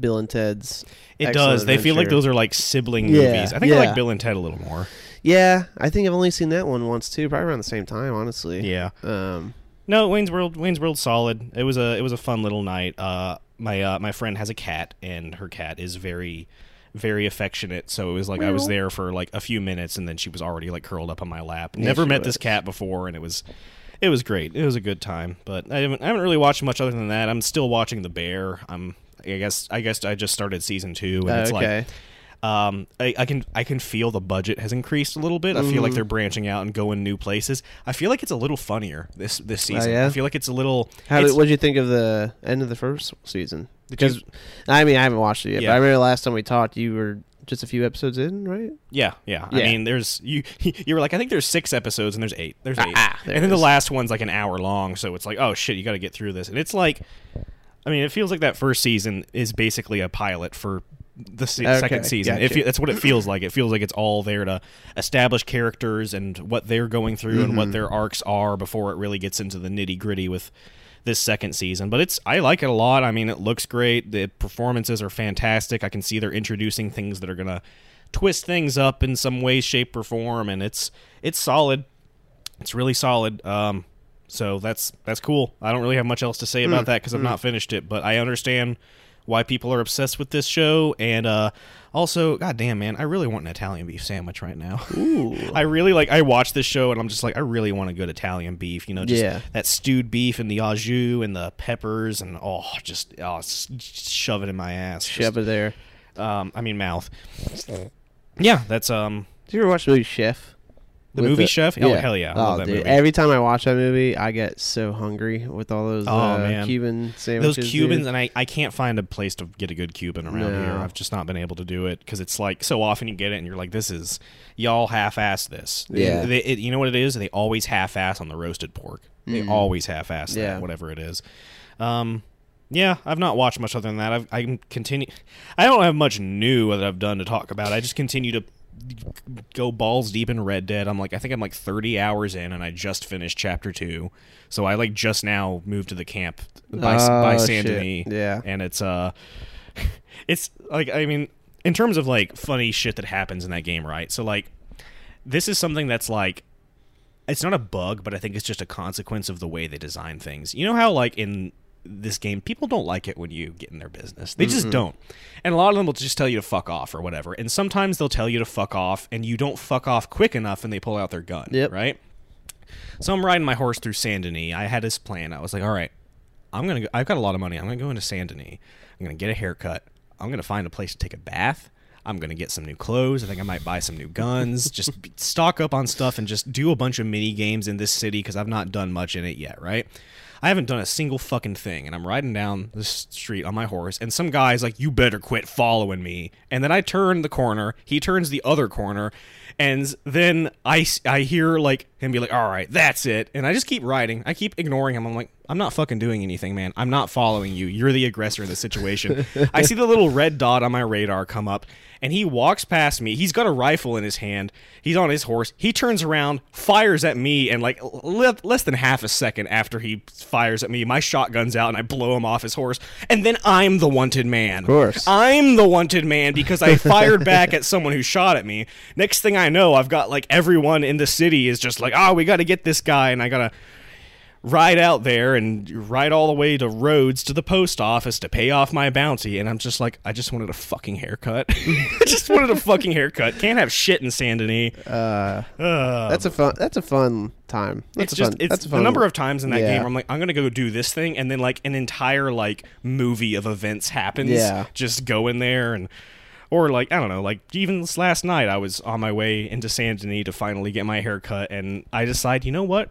Bill and Ted's. it Excellent does. They feel like those are like sibling Yeah, movies. I think I like Bill and Ted a little more. Yeah, I think I've only seen that one once too. Probably around the same time, honestly. Yeah. Um, No, Wayne's World. Wayne's World solid. It was a it was a fun little night. Uh, my uh, my friend has a cat, and her cat is very very affectionate. So it was like I was there for like a few minutes, and then she was already like curled up on my lap. Never met was. this cat before, and it was it was great. It was a good time. But I haven't I haven't really watched much other than that. I'm still watching The Bear. I'm I guess I guess I just started season two, and it's okay. like um, I, I can I can feel the budget has increased a little bit. I feel like they're branching out and going new places. I feel like it's a little funnier this this season. Oh, yeah? I feel like it's a little. How did, what did you think of the end of the first season? Because you- I mean, I haven't watched it yet, Yeah. but I remember last time we talked, you were just a few episodes in, right? yeah, yeah, Yeah. I mean, there's you. You were like, I think there's six episodes, and there's eight. There's eight, Ah, there and then it the last one's like an hour long. So it's like, oh shit, you got to get through this. And it's like, I mean, it feels like that first season is basically a pilot for the se- Okay, second season. If you, that's what it feels like. It feels like it's all there to establish characters and what they're going through and Mm-hmm. what their arcs are before it really gets into the nitty gritty with this second season. But it's I like it a lot. I mean, it looks great. The performances are fantastic. I can see they're introducing things that are gonna twist things up in some way, shape, or form, and it's it's solid. It's really solid. Um, so that's that's cool. I don't really have much else to say about that because I've not finished it, but I understand why people are obsessed with this show, and uh, also, goddamn man, I really want an Italian beef sandwich right now. Ooh. I really like. I watch this show and I'm just like, I really want a good Italian beef. You know, just Yeah. that stewed beef and the au jus and the peppers and oh, just oh, just shove it in my ass. Shove it there. Um, I mean mouth. Yeah, that's um Did you ever watch the movie Chef? The movie Chef. Oh hell yeah, I Oh, dude. movie. Every time I watch that movie, I get so hungry with all those Oh, uh. Cuban sandwiches. Those Cubans, dude. and I, I can't find a place to get a good Cuban around No. here. I've just not been able to do it because it's like so often you get it and you're like, this is y'all half-ass this. Yeah. They, it, you know what it is? They always half-ass on the roasted pork. They always half-ass Mm. Yeah. that, whatever it is. Um, yeah, I've not watched much other than that. I've, I continue. I don't have much new that I've done to talk about. I just continue to go balls deep in Red Dead. I'm like, I think I'm like 30 hours in, and I just finished chapter two. So I like just now moved to the camp by by Oh, Saint. Denis. Yeah. and it's uh, it's like I mean, in terms of like funny shit that happens in that game, right? So like, this is something that's like. It's not a bug, but I think it's just a consequence of the way they design things. You know how, like, in this game, people don't like it when you get in their business. They just mm-hmm. don't. And a lot of them will just tell you to fuck off or whatever. And sometimes they'll tell you to fuck off, and you don't fuck off quick enough, and they pull out their gun. Yep. Right? So I'm riding my horse through Saint Denis. I had this plan. I was like, all right, I'm gonna. Go, I've got a lot of money. I'm gonna go into Saint Denis. I'm gonna get a haircut. I'm gonna find a place to take a bath. I'm gonna get some new clothes. I think I might buy some new guns. just stock up on stuff and just do a bunch of mini games in this city because I've not done much in it yet. Right? I haven't done a single fucking thing, and I'm riding down the street on my horse, and some guy's like, "You better quit following me." And then I turn the corner. He turns the other corner, and then I, I hear like him be like, "All right, that's it," and I just keep riding. I keep ignoring him. I'm like, "I'm not fucking doing anything, man. I'm not following you. You're the aggressor in the situation." I see the little red dot on my radar come up, and he walks past me. He's got a rifle in his hand. He's on his horse. He turns around, fires at me, and like le- less than half a second after he fires at me, my shotgun's out, and I blow him off his horse. And then I'm the wanted man. Of course. I'm the wanted man because I fired back at someone who shot at me. Next thing I know, I've got like everyone in the city is just like, oh, we got to get this guy, and I gotta ride out there and ride all the way to Rhodes to the post office to pay off my bounty. And I'm just like, I just wanted a fucking haircut. I just wanted a fucking haircut. Can't have shit in Saint Denis. Uh, Uh, that's a fun. That's a fun time. That's it's a just fun. it's that's a the fun number of times in that Yeah. game where I'm like I'm gonna go do this thing and then like an entire like movie of events happens. Yeah. Just go in there and or like I don't know like even this last night I was on my way into Saint Denis to finally get my hair cut and I decide you know what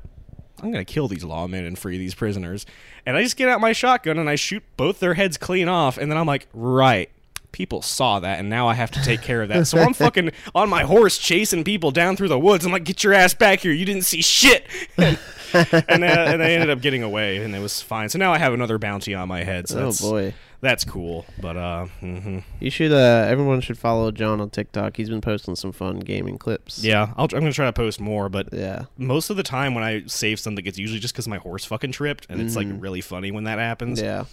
I'm gonna kill these lawmen and free these prisoners and I just get out my shotgun and I shoot both their heads clean off and then I'm like right. People saw that, and now I have to take care of that. So I'm fucking on my horse chasing people down through the woods. I'm like, "Get your ass back here! You didn't see shit." and, and, uh, and I ended up getting away, and it was fine. So now I have another bounty on my head. So Oh boy. That's cool. But uh, hmm You should. Uh, everyone should follow John on TikTok. He's been posting some fun gaming clips. yeah, I'll, I'm gonna try to post more. But Yeah. most of the time when I save something, it's usually just because my horse fucking tripped, and it's like really funny when that happens. Mm-hmm. Yeah.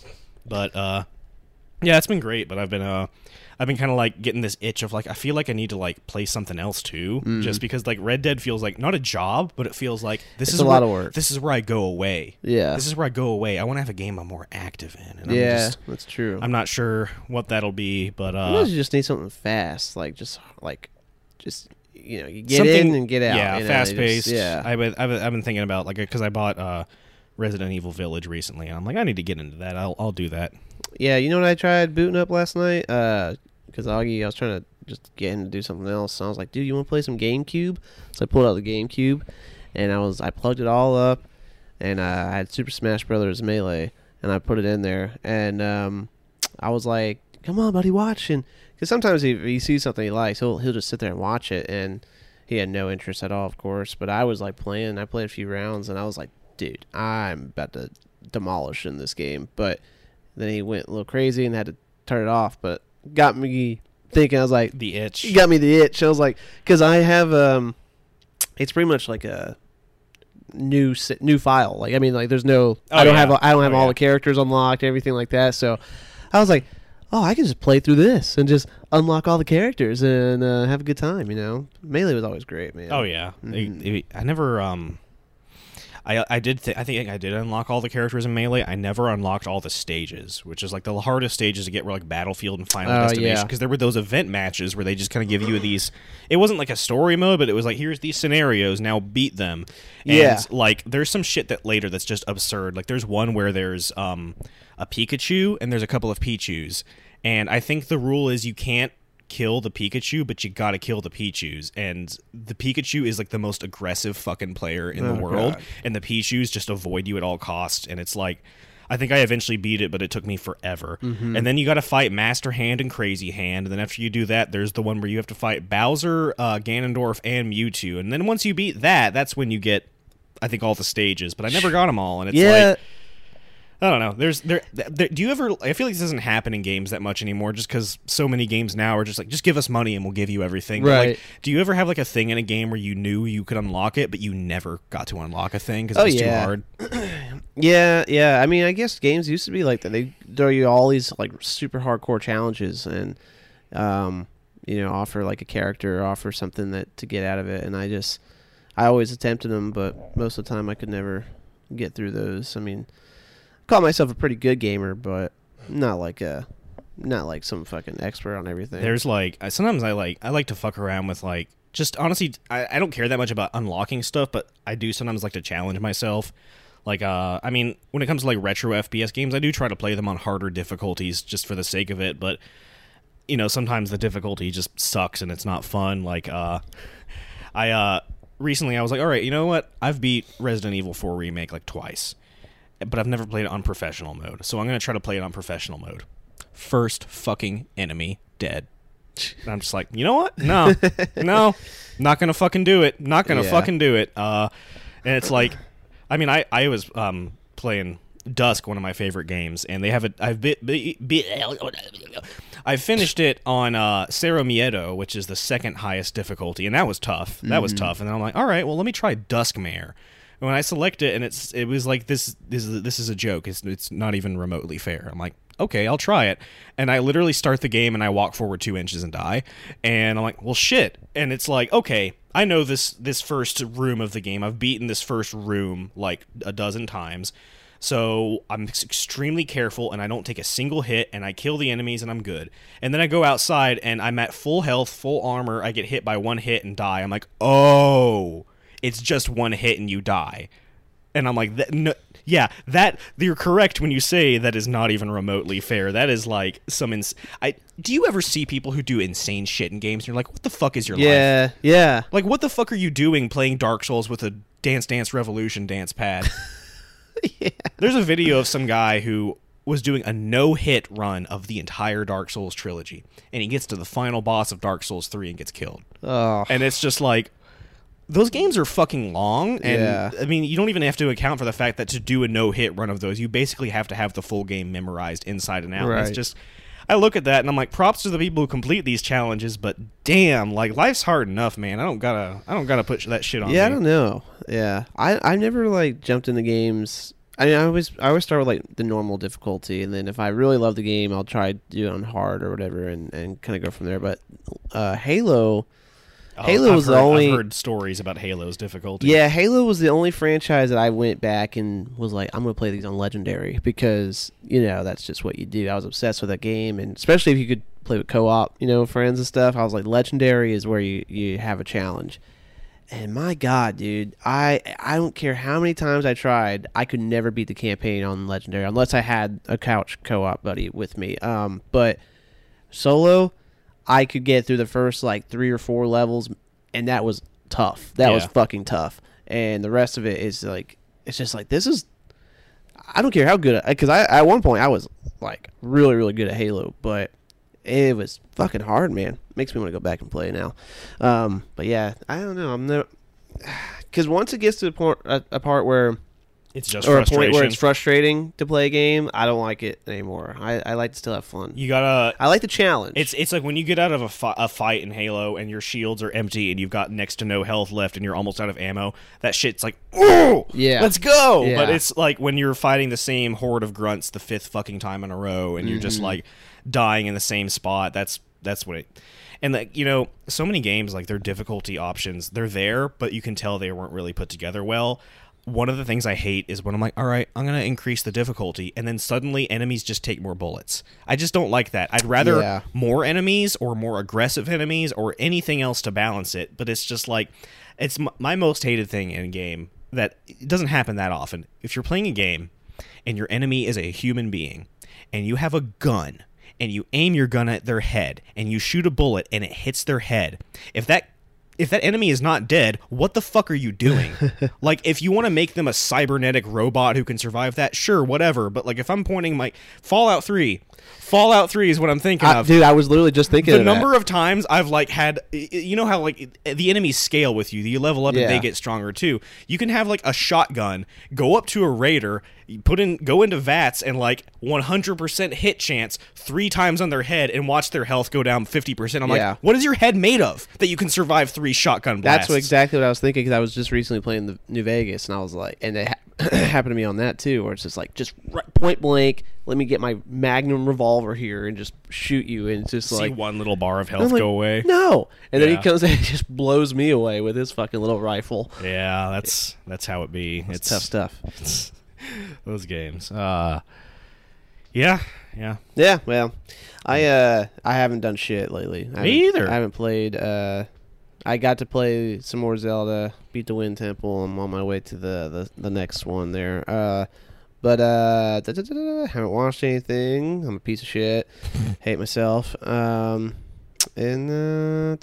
But uh, yeah, it's been great. But I've been uh, I've been kind of like getting this itch of like I feel like I need to like play something else too, Mm. just because like Red Dead feels like not a job, but it feels like this It's is a where, lot of work. This is where I go away. Yeah. This is where I go away. I want to have a game I'm more active in, and I'm yeah. just that's true. I'm not sure what that'll be, but uh, you just need something fast, like just like just you know, you get something in and get out. Yeah, you know, fast paced. Yeah. I've been, I've been, I've been thinking about like because I bought uh, Resident Evil Village recently, and I'm like I need to get into that. I'll I'll do that. Yeah, you know what I tried booting up last night? Uh, because Augie, I was trying to just get him to do something else. So I was like, dude, you want to play some GameCube? So I pulled out the GameCube, and I was I plugged it all up, and uh, I had Super Smash Brothers Melee, and I put it in there, and um, I was like, come on, buddy, watch, and because sometimes if he sees something he likes, he'll he'll just sit there and watch it, and he had no interest at all, of course. But I was like playing. I played a few rounds, and I was like, dude, I'm about to demolish in this game, but. Then he went a little crazy and had to turn it off, but got me thinking. I was like, The itch. he got me the itch. I was like, because I have um, it's pretty much like a new new file. Like I mean, like there's no, Oh, I don't yeah. have I don't have Oh, all yeah. the characters unlocked, everything like that. So I was like, oh, I can just play through this and just unlock all the characters and uh, have a good time. You know, Melee was always great, man. Oh yeah, Mhm. I, I never um. I, I did th- I think I did unlock all the characters in melee. I never unlocked all the stages, which is like the hardest stages to get were like Battlefield and Final Oh, Destination yeah. because there were those event matches where they just kind of give you these. It wasn't like a story mode, but it was like here's these scenarios, now beat them. And Yeah. like there's some shit that later that's just absurd. Like there's one where there's um a Pikachu and there's a couple of Pichus, and I think the rule is you can't kill the Pikachu, but you gotta kill the Pichus. And the Pikachu is like the most aggressive fucking player in Oh, the world, God. and the Pichus just avoid you at all costs. And it's like, I think I eventually beat it, but it took me forever. Mm-hmm. And then you got to fight Master Hand and Crazy Hand. And then after you do that, there's the one where you have to fight Bowser, uh, Ganondorf, and Mewtwo. And then once you beat that, that's when you get, I think, all the stages. But I never got them all, and it's yeah, like. I don't know. There's there, there. Do you ever? I feel like this doesn't happen in games that much anymore, just because so many games now are just like, just give us money and we'll give you everything. But, like, Right. do you ever have like a thing in a game where you knew you could unlock it, but you never got to unlock a thing because Oh, it was yeah. too hard? yeah, yeah. I mean, I guess games used to be like that. They throw you all these like super hardcore challenges and, um, you know, offer like a character, or offer something that to get out of it. And I just, I always attempted them, but most of the time I could never get through those. I mean, call myself a pretty good gamer, but not like a, not like some fucking expert on everything. There's like sometimes I like I like to fuck around with like just honestly I, I don't care that much about unlocking stuff, but I do sometimes like to challenge myself. Like uh I mean when it comes to like retro FPS games, I do try to play them on harder difficulties just for the sake of it, but you know, sometimes the difficulty just sucks and it's not fun. Like uh I uh recently I was like, all right, you know what? I've beat Resident Evil 4 remake like twice. But I've never played it on professional mode. So I'm going to try to play it on professional mode. First fucking enemy dead. And I'm just like, you know what? No, no, not gonna fucking do it. Not gonna Yeah. fucking do it. Uh, and it's like, I mean, I I was um playing Dusk, one of my favorite games, and they have a I've bit, bit, bit I finished it on uh Cero Miedo, which is the second highest difficulty, and that was tough. That was tough. And then I'm like, all right, well, let me try Duskmare. And when I select it, and it's it was like this this is this is a joke. It's it's not even remotely fair. I'm like, okay, I'll try it. And I literally start the game and I walk forward two inches and die. And I'm like, well, shit. And it's like, okay, I know this this first room of the game. I've beaten this first room like a dozen times. So I'm extremely careful and I don't take a single hit and I kill the enemies and I'm good. And then I go outside and I'm at full health, full armor. I get hit by one hit and die. I'm like, oh, it's just one hit and you die. And I'm like, that, no, yeah, that you're correct when you say that is not even remotely fair. That is like some ins- I do you ever see people who do insane shit in games and you're like, what the fuck is your life? yeah, yeah. Like, what the fuck are you doing playing Dark Souls with a Dance Dance Revolution dance pad? yeah. There's a video of some guy who was doing a no hit run of the entire Dark Souls trilogy, and he gets to the final boss of Dark Souls 3 and gets killed. Oh, And it's just like, those games are fucking long, and Yeah. I mean, you don't even have to account for the fact that to do a no hit run of those, you basically have to have the full game memorized inside and out. Right. It's just. I look at that and I'm like, props to the people who complete these challenges, but damn, like life's hard enough, man. I don't gotta, I don't gotta put that shit on. yeah, I don't know. Yeah, I I never like jumped into games. I mean, I always I always start with like the normal difficulty, and then if I really love the game, I'll try to do it on hard or whatever, and and kind of go from there. But uh, Halo, Oh, Halo I've was the heard- only- I've heard stories about Halo's difficulty. yeah, Halo was the only franchise that I went back and was like, I'm gonna play these on Legendary because you know that's just what you do. I was obsessed with that game, and especially if you could play with co-op, you know, friends and stuff. I was like, Legendary is where you you have a challenge. And my God, dude, I I don't care how many times I tried, I could never beat the campaign on Legendary unless I had a couch co-op buddy with me. Um, but solo, I could get through the first like three or four levels, and that was tough. That was fucking tough. And the rest of it is like, it's just like this is. I don't care how good, because I at one point I was like really really good at Halo, but it was fucking hard, man. Makes me want to go back and play now. Um, but yeah, I don't know. I'm no, because once it gets to the point, a, a part where, it's just or a point where it's frustrating to play a game, I don't like it anymore. I, I like to still have fun. you gotta. I like the challenge. It's it's like when you get out of a, fi- a fight in Halo and your shields are empty and you've got next to no health left and you're almost out of ammo. That shit's like, oh, Yeah. let's go. But it's like when you're fighting the same horde of grunts the fifth fucking time in a row and you're just Mm-hmm. like, dying in the same spot. That's that's what it. And like you know, so many games like their difficulty options, they're there, but you can tell they weren't really put together well. One of the things I hate is when I'm like, all right, I'm gonna increase the difficulty, and then suddenly enemies just take more bullets. I just don't like that. I'd rather Yeah. more enemies or more aggressive enemies or anything else to balance it. But it's just like it's m- my most hated thing in a game that it doesn't happen that often. If you're playing a game and your enemy is a human being and you have a gun and you aim your gun at their head and you shoot a bullet and it hits their head, if that if that enemy is not dead, what the fuck are you doing? like, if you want to make them a cybernetic robot who can survive that, sure, whatever. But like, if I'm pointing my Fallout Three, Fallout Three is what I'm thinking I- of. dude, I was literally just thinking the of that. number of times I've like had you know how like the enemies scale with you you level up and they get stronger too. You can have like a shotgun go up to a raider put in go into VATS and like 100% hit chance three times on their head and watch their health go down 50% I'm Yeah. like what is your head made of that you can survive three shotgun blasts That's what, exactly what I was thinking because I was just recently playing the New Vegas and I was like, and it ha- happened to me on that too, where it's just like just right, point blank. Let me get my Magnum revolver here and just shoot you, and it's just see like one little bar of health like, go away No, and then he comes and just blows me away with his fucking little rifle. yeah that's that's how it be It's it's tough stuff. it's those games uh yeah yeah Yeah, well, I uh I haven't done shit lately. Me either. I haven't played. uh I got to play some more Zelda, beat the Wind Temple. I'm on my way to the the, the next one there. Uh, but uh, da, da, da, haven't watched anything. I'm a piece of shit. Hate myself. Um, and uh,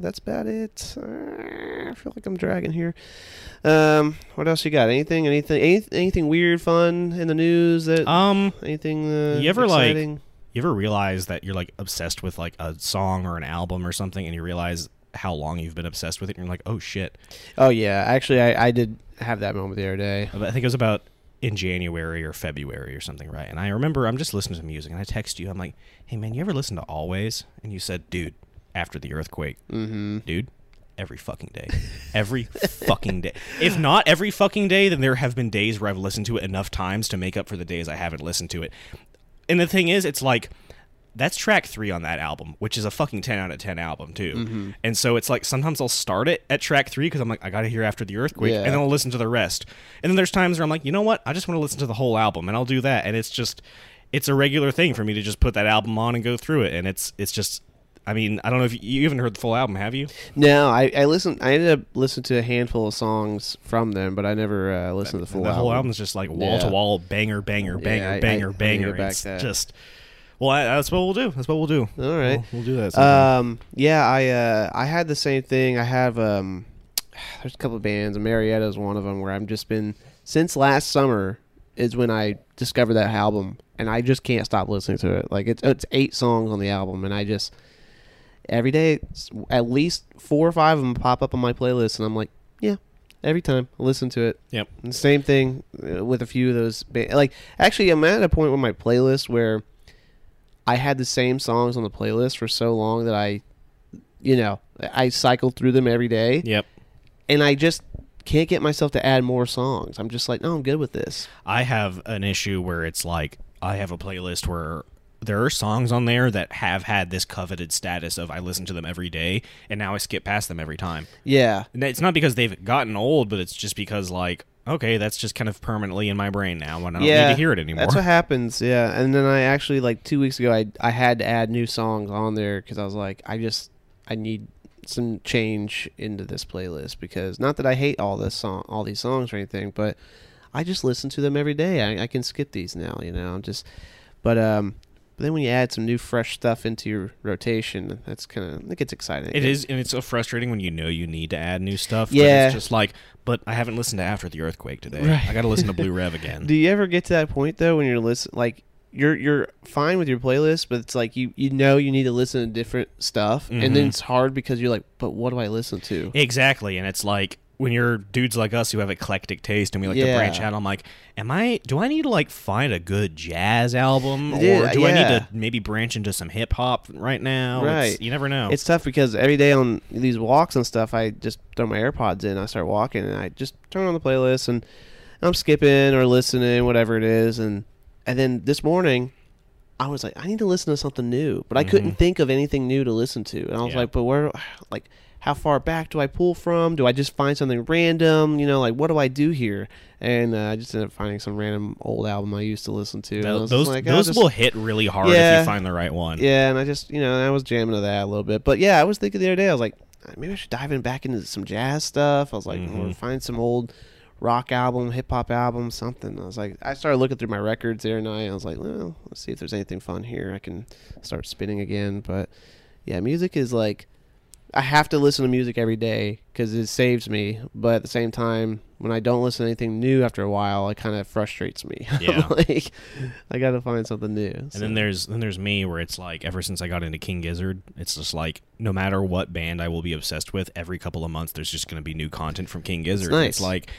that's about it. I feel like I'm dragging here. Um, what else you got? Anything? Anything? Anything, anything weird, fun in the news? That um anything? Uh, You ever, like. You ever realize that you're like obsessed with like a song or an album or something, and you realize how long you've been obsessed with it, and you're like, oh shit. Oh yeah, actually, I, I did have that moment the other day. I think it was about in January or February or something, right? And I remember I'm just listening to music, and I text you. I'm like, hey man, you ever listen to Alvvays? And you said, dude, after the earthquake, Mm-hmm. dude. Every fucking day. Every fucking day. If not every fucking day, then there have been days where I've listened to it enough times to make up for the days I haven't listened to it. And the thing is, it's like that's track three on that album, which is a fucking ten out of ten album too. Mm-hmm. And so it's like sometimes I'll start it at track three because I'm like I got to hear after the earthquake, Yeah. and then I'll listen to the rest. And then there's times where I'm like, you know what, I just want to listen to the whole album, and I'll do that. And it's just it's a regular thing for me to just put that album on and go through it, and it's it's just. I mean, I don't know if you, you haven't heard the full album, have you? No, I I listened. I ended up listening to a handful of songs from them, but I never uh, listened to the full the album. whole album's just like wall to wall, banger, banger, Yeah, banger, I- I- banger, I banger. It's just well, I, that's what we'll do. That's what we'll do. All right. we'll, we'll do that. sometime. Um, yeah, I uh, I had the same thing. I have um, there's a couple of bands. Marietta is one of them where I've just been since last summer is when I discovered that album, and I just can't stop listening to it. Like it's it's eight songs on the album, and I just every day at least four or five of them pop up on my playlist, and I'm like, yeah, every time I listen to it. Yep. And same thing uh, with a few of those. Ba- like actually, I'm at a point with my playlist where I had the same songs on the playlist for so long that I, you know, I cycled through them every day, Yep. and I just can't get myself to add more songs. I'm just like, no, I'm good with this. I have an issue where it's like I have a playlist where there are songs on there that have had this coveted status of I listen to them every day, and now I skip past them every time. Yeah, And it's not because they've gotten old, but it's just because like okay, that's just kind of permanently in my brain now, and I don't yeah, need to hear it anymore. That's what happens. Yeah, and then I actually like two weeks ago, I I had to add new songs on there because I was like, I just I need some change into this playlist because not that I hate all this song, all these songs or anything, but I just listen to them every day. I, I can skip these now, you know. I'm just, but um, but then when you add some new fresh stuff into your rotation, that's kind of it gets exciting. It is, and it's so frustrating when you know you need to add new stuff. but Yeah. it's just like, but I haven't listened to After the Earthquake today. Right. I got to listen to Blue Rev again. Do you ever get to that point though when you're listen like you're you're fine with your playlist, but it's like you you know you need to listen to different stuff, and then Mhm. it's hard because you're like, but what do I listen to? Exactly, and it's like when you're dudes like us who have eclectic taste and we like to branch out. I'm like, am I? Do I need to like find a good jazz album, or Yeah, do I need to maybe branch into some hip hop right now? It's- Right. you never know. It's tough because every day on these walks and stuff, I just throw my AirPods in, I start walking, and I just turn on the playlist, and I'm skipping or listening, whatever it is, and and then this morning, I was like, I need to listen to something new, but I couldn't mm-hmm. think of anything new to listen to, and I was Yeah. like, but where, like, how far back do I pull from? Do I just find something random? You know, like, what do I do here? And uh, I just ended up finding some random old album I used to listen to. and Those those, like, I'll those just- will hit really hard if you find the right one. yeah, and I just, you know, I was jamming to that a little bit. But yeah, I was thinking the other day, I was like, maybe I should dive in back into some jazz stuff. I was like, Mhm. or find some old rock album, hip hop album, something. I was like, I started looking through my records the other night. I was like, well, let's see if there's anything fun here. I can start spinning again. But yeah, music is like, I have to listen to music every day because it saves me. But at the same time, when I don't listen to anything new after a while, it kind of frustrates me. Yeah. like, I got to find something new. And then there's then there's me where it's like ever since I got into King Gizzard, it's just like no matter what band I will be obsessed with, every couple of months there's just going to be new content from King Gizzard. And It's nice. like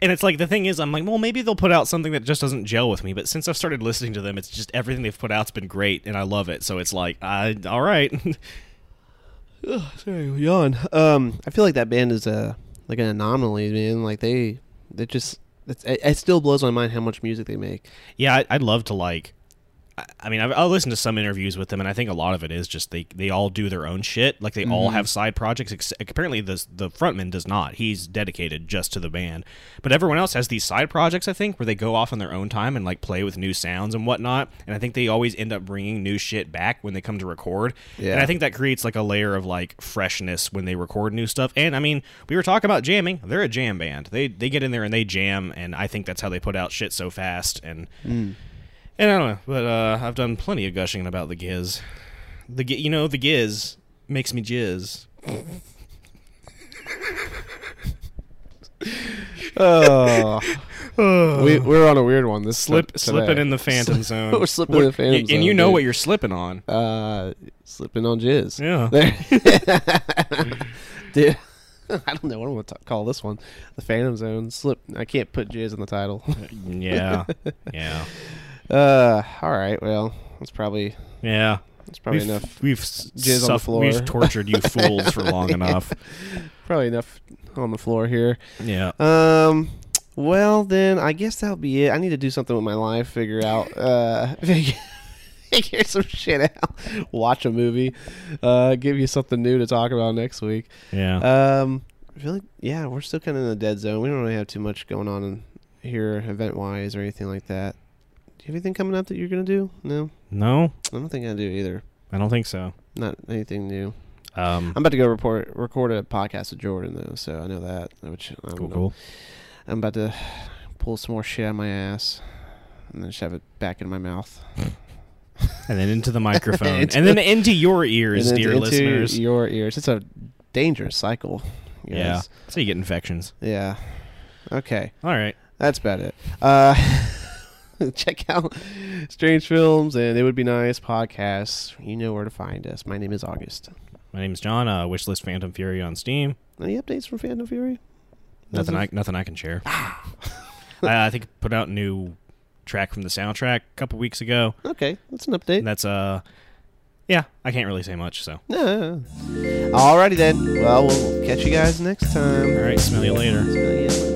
and it's like the thing is I'm like, well, maybe they'll put out something that just doesn't gel with me, but since I've started listening to them, it's just everything they've put out's been great and I love it. So it's like, I all right. Ugh, sorry, yawn. Um, I feel like that band is a like an anomaly, man. Like they, they just. It, it still blows my mind how much music they make. Yeah, I, I'd love to like. I- mean, I've, I'll listen to some interviews with them, and I think a lot of it is just they they all do their own shit. Like they all mm-hmm. have side projects. Ex- apparently, the the frontman does not. He's dedicated just to the band. But everyone else has these side projects. I think where they go off on their own time and like play with new sounds and whatnot. And I think they always end up bringing new shit back when they come to record. Yeah. And I think that creates like a layer of like freshness when they record new stuff. And I mean, we were talking about jamming. They're a jam band. They they get in there and they jam, and I think that's how they put out shit so fast. And mm. And I don't know, but uh, I've done plenty of gushing about the Giz. The you know the Giz makes me jizz. Oh, we we're on a weird one. This Slip slipping in the phantom zone. We're slipping in the phantom and zone, you know dude. what you're slipping on. Uh, slipping on jizz. Yeah. There. Dude, I don't know what I'm gonna t- call this one. The Phantom Zone. Slip. I can't put jizz in the title. Yeah. Yeah. Uh, all right. Well, that's probably Yeah. that's probably we've, enough. We've jizz on the floor. We've tortured you fools for long enough. Probably enough on the floor here. Yeah. Um. Well, then I guess that'll be it. I need to do something with my life. Figure out. Uh. Figure, figure some shit out. Watch a movie. Uh. Give you something new to talk about next week. Yeah. Um. Like yeah, we're still kind of in the dead zone. We don't really have too much going on in here, event wise or anything like that. Do you have anything coming up that you're gonna do? No, no, I don't think I do either. I don't think so. Not anything new. Um, I'm about to go report record a podcast with Jordan though, so I know that. Which I don't cool, cool. I'm about to pull some more shit out of my ass and then shove it back in my mouth. And then into the microphone, Into- and then into your ears, then dear into listeners. your ears. It's a dangerous cycle. yeah. So you get infections. Yeah. Okay. All right. That's about it. Uh, check out Strange Films and It Would Be Nice podcasts. You know where to find us. My name is August. My name is John. Uh, Wishlist Phantom Fury on Steam. Any updates from Phantom Fury? Nothing. I nothing I can share. I, I think put out a new track from the soundtrack a couple weeks ago. Okay, that's an update. And that's uh, yeah. I can't really say much. So No. Alrighty then. Well, we'll catch you guys next time. all right. Smell you later. Smell you later.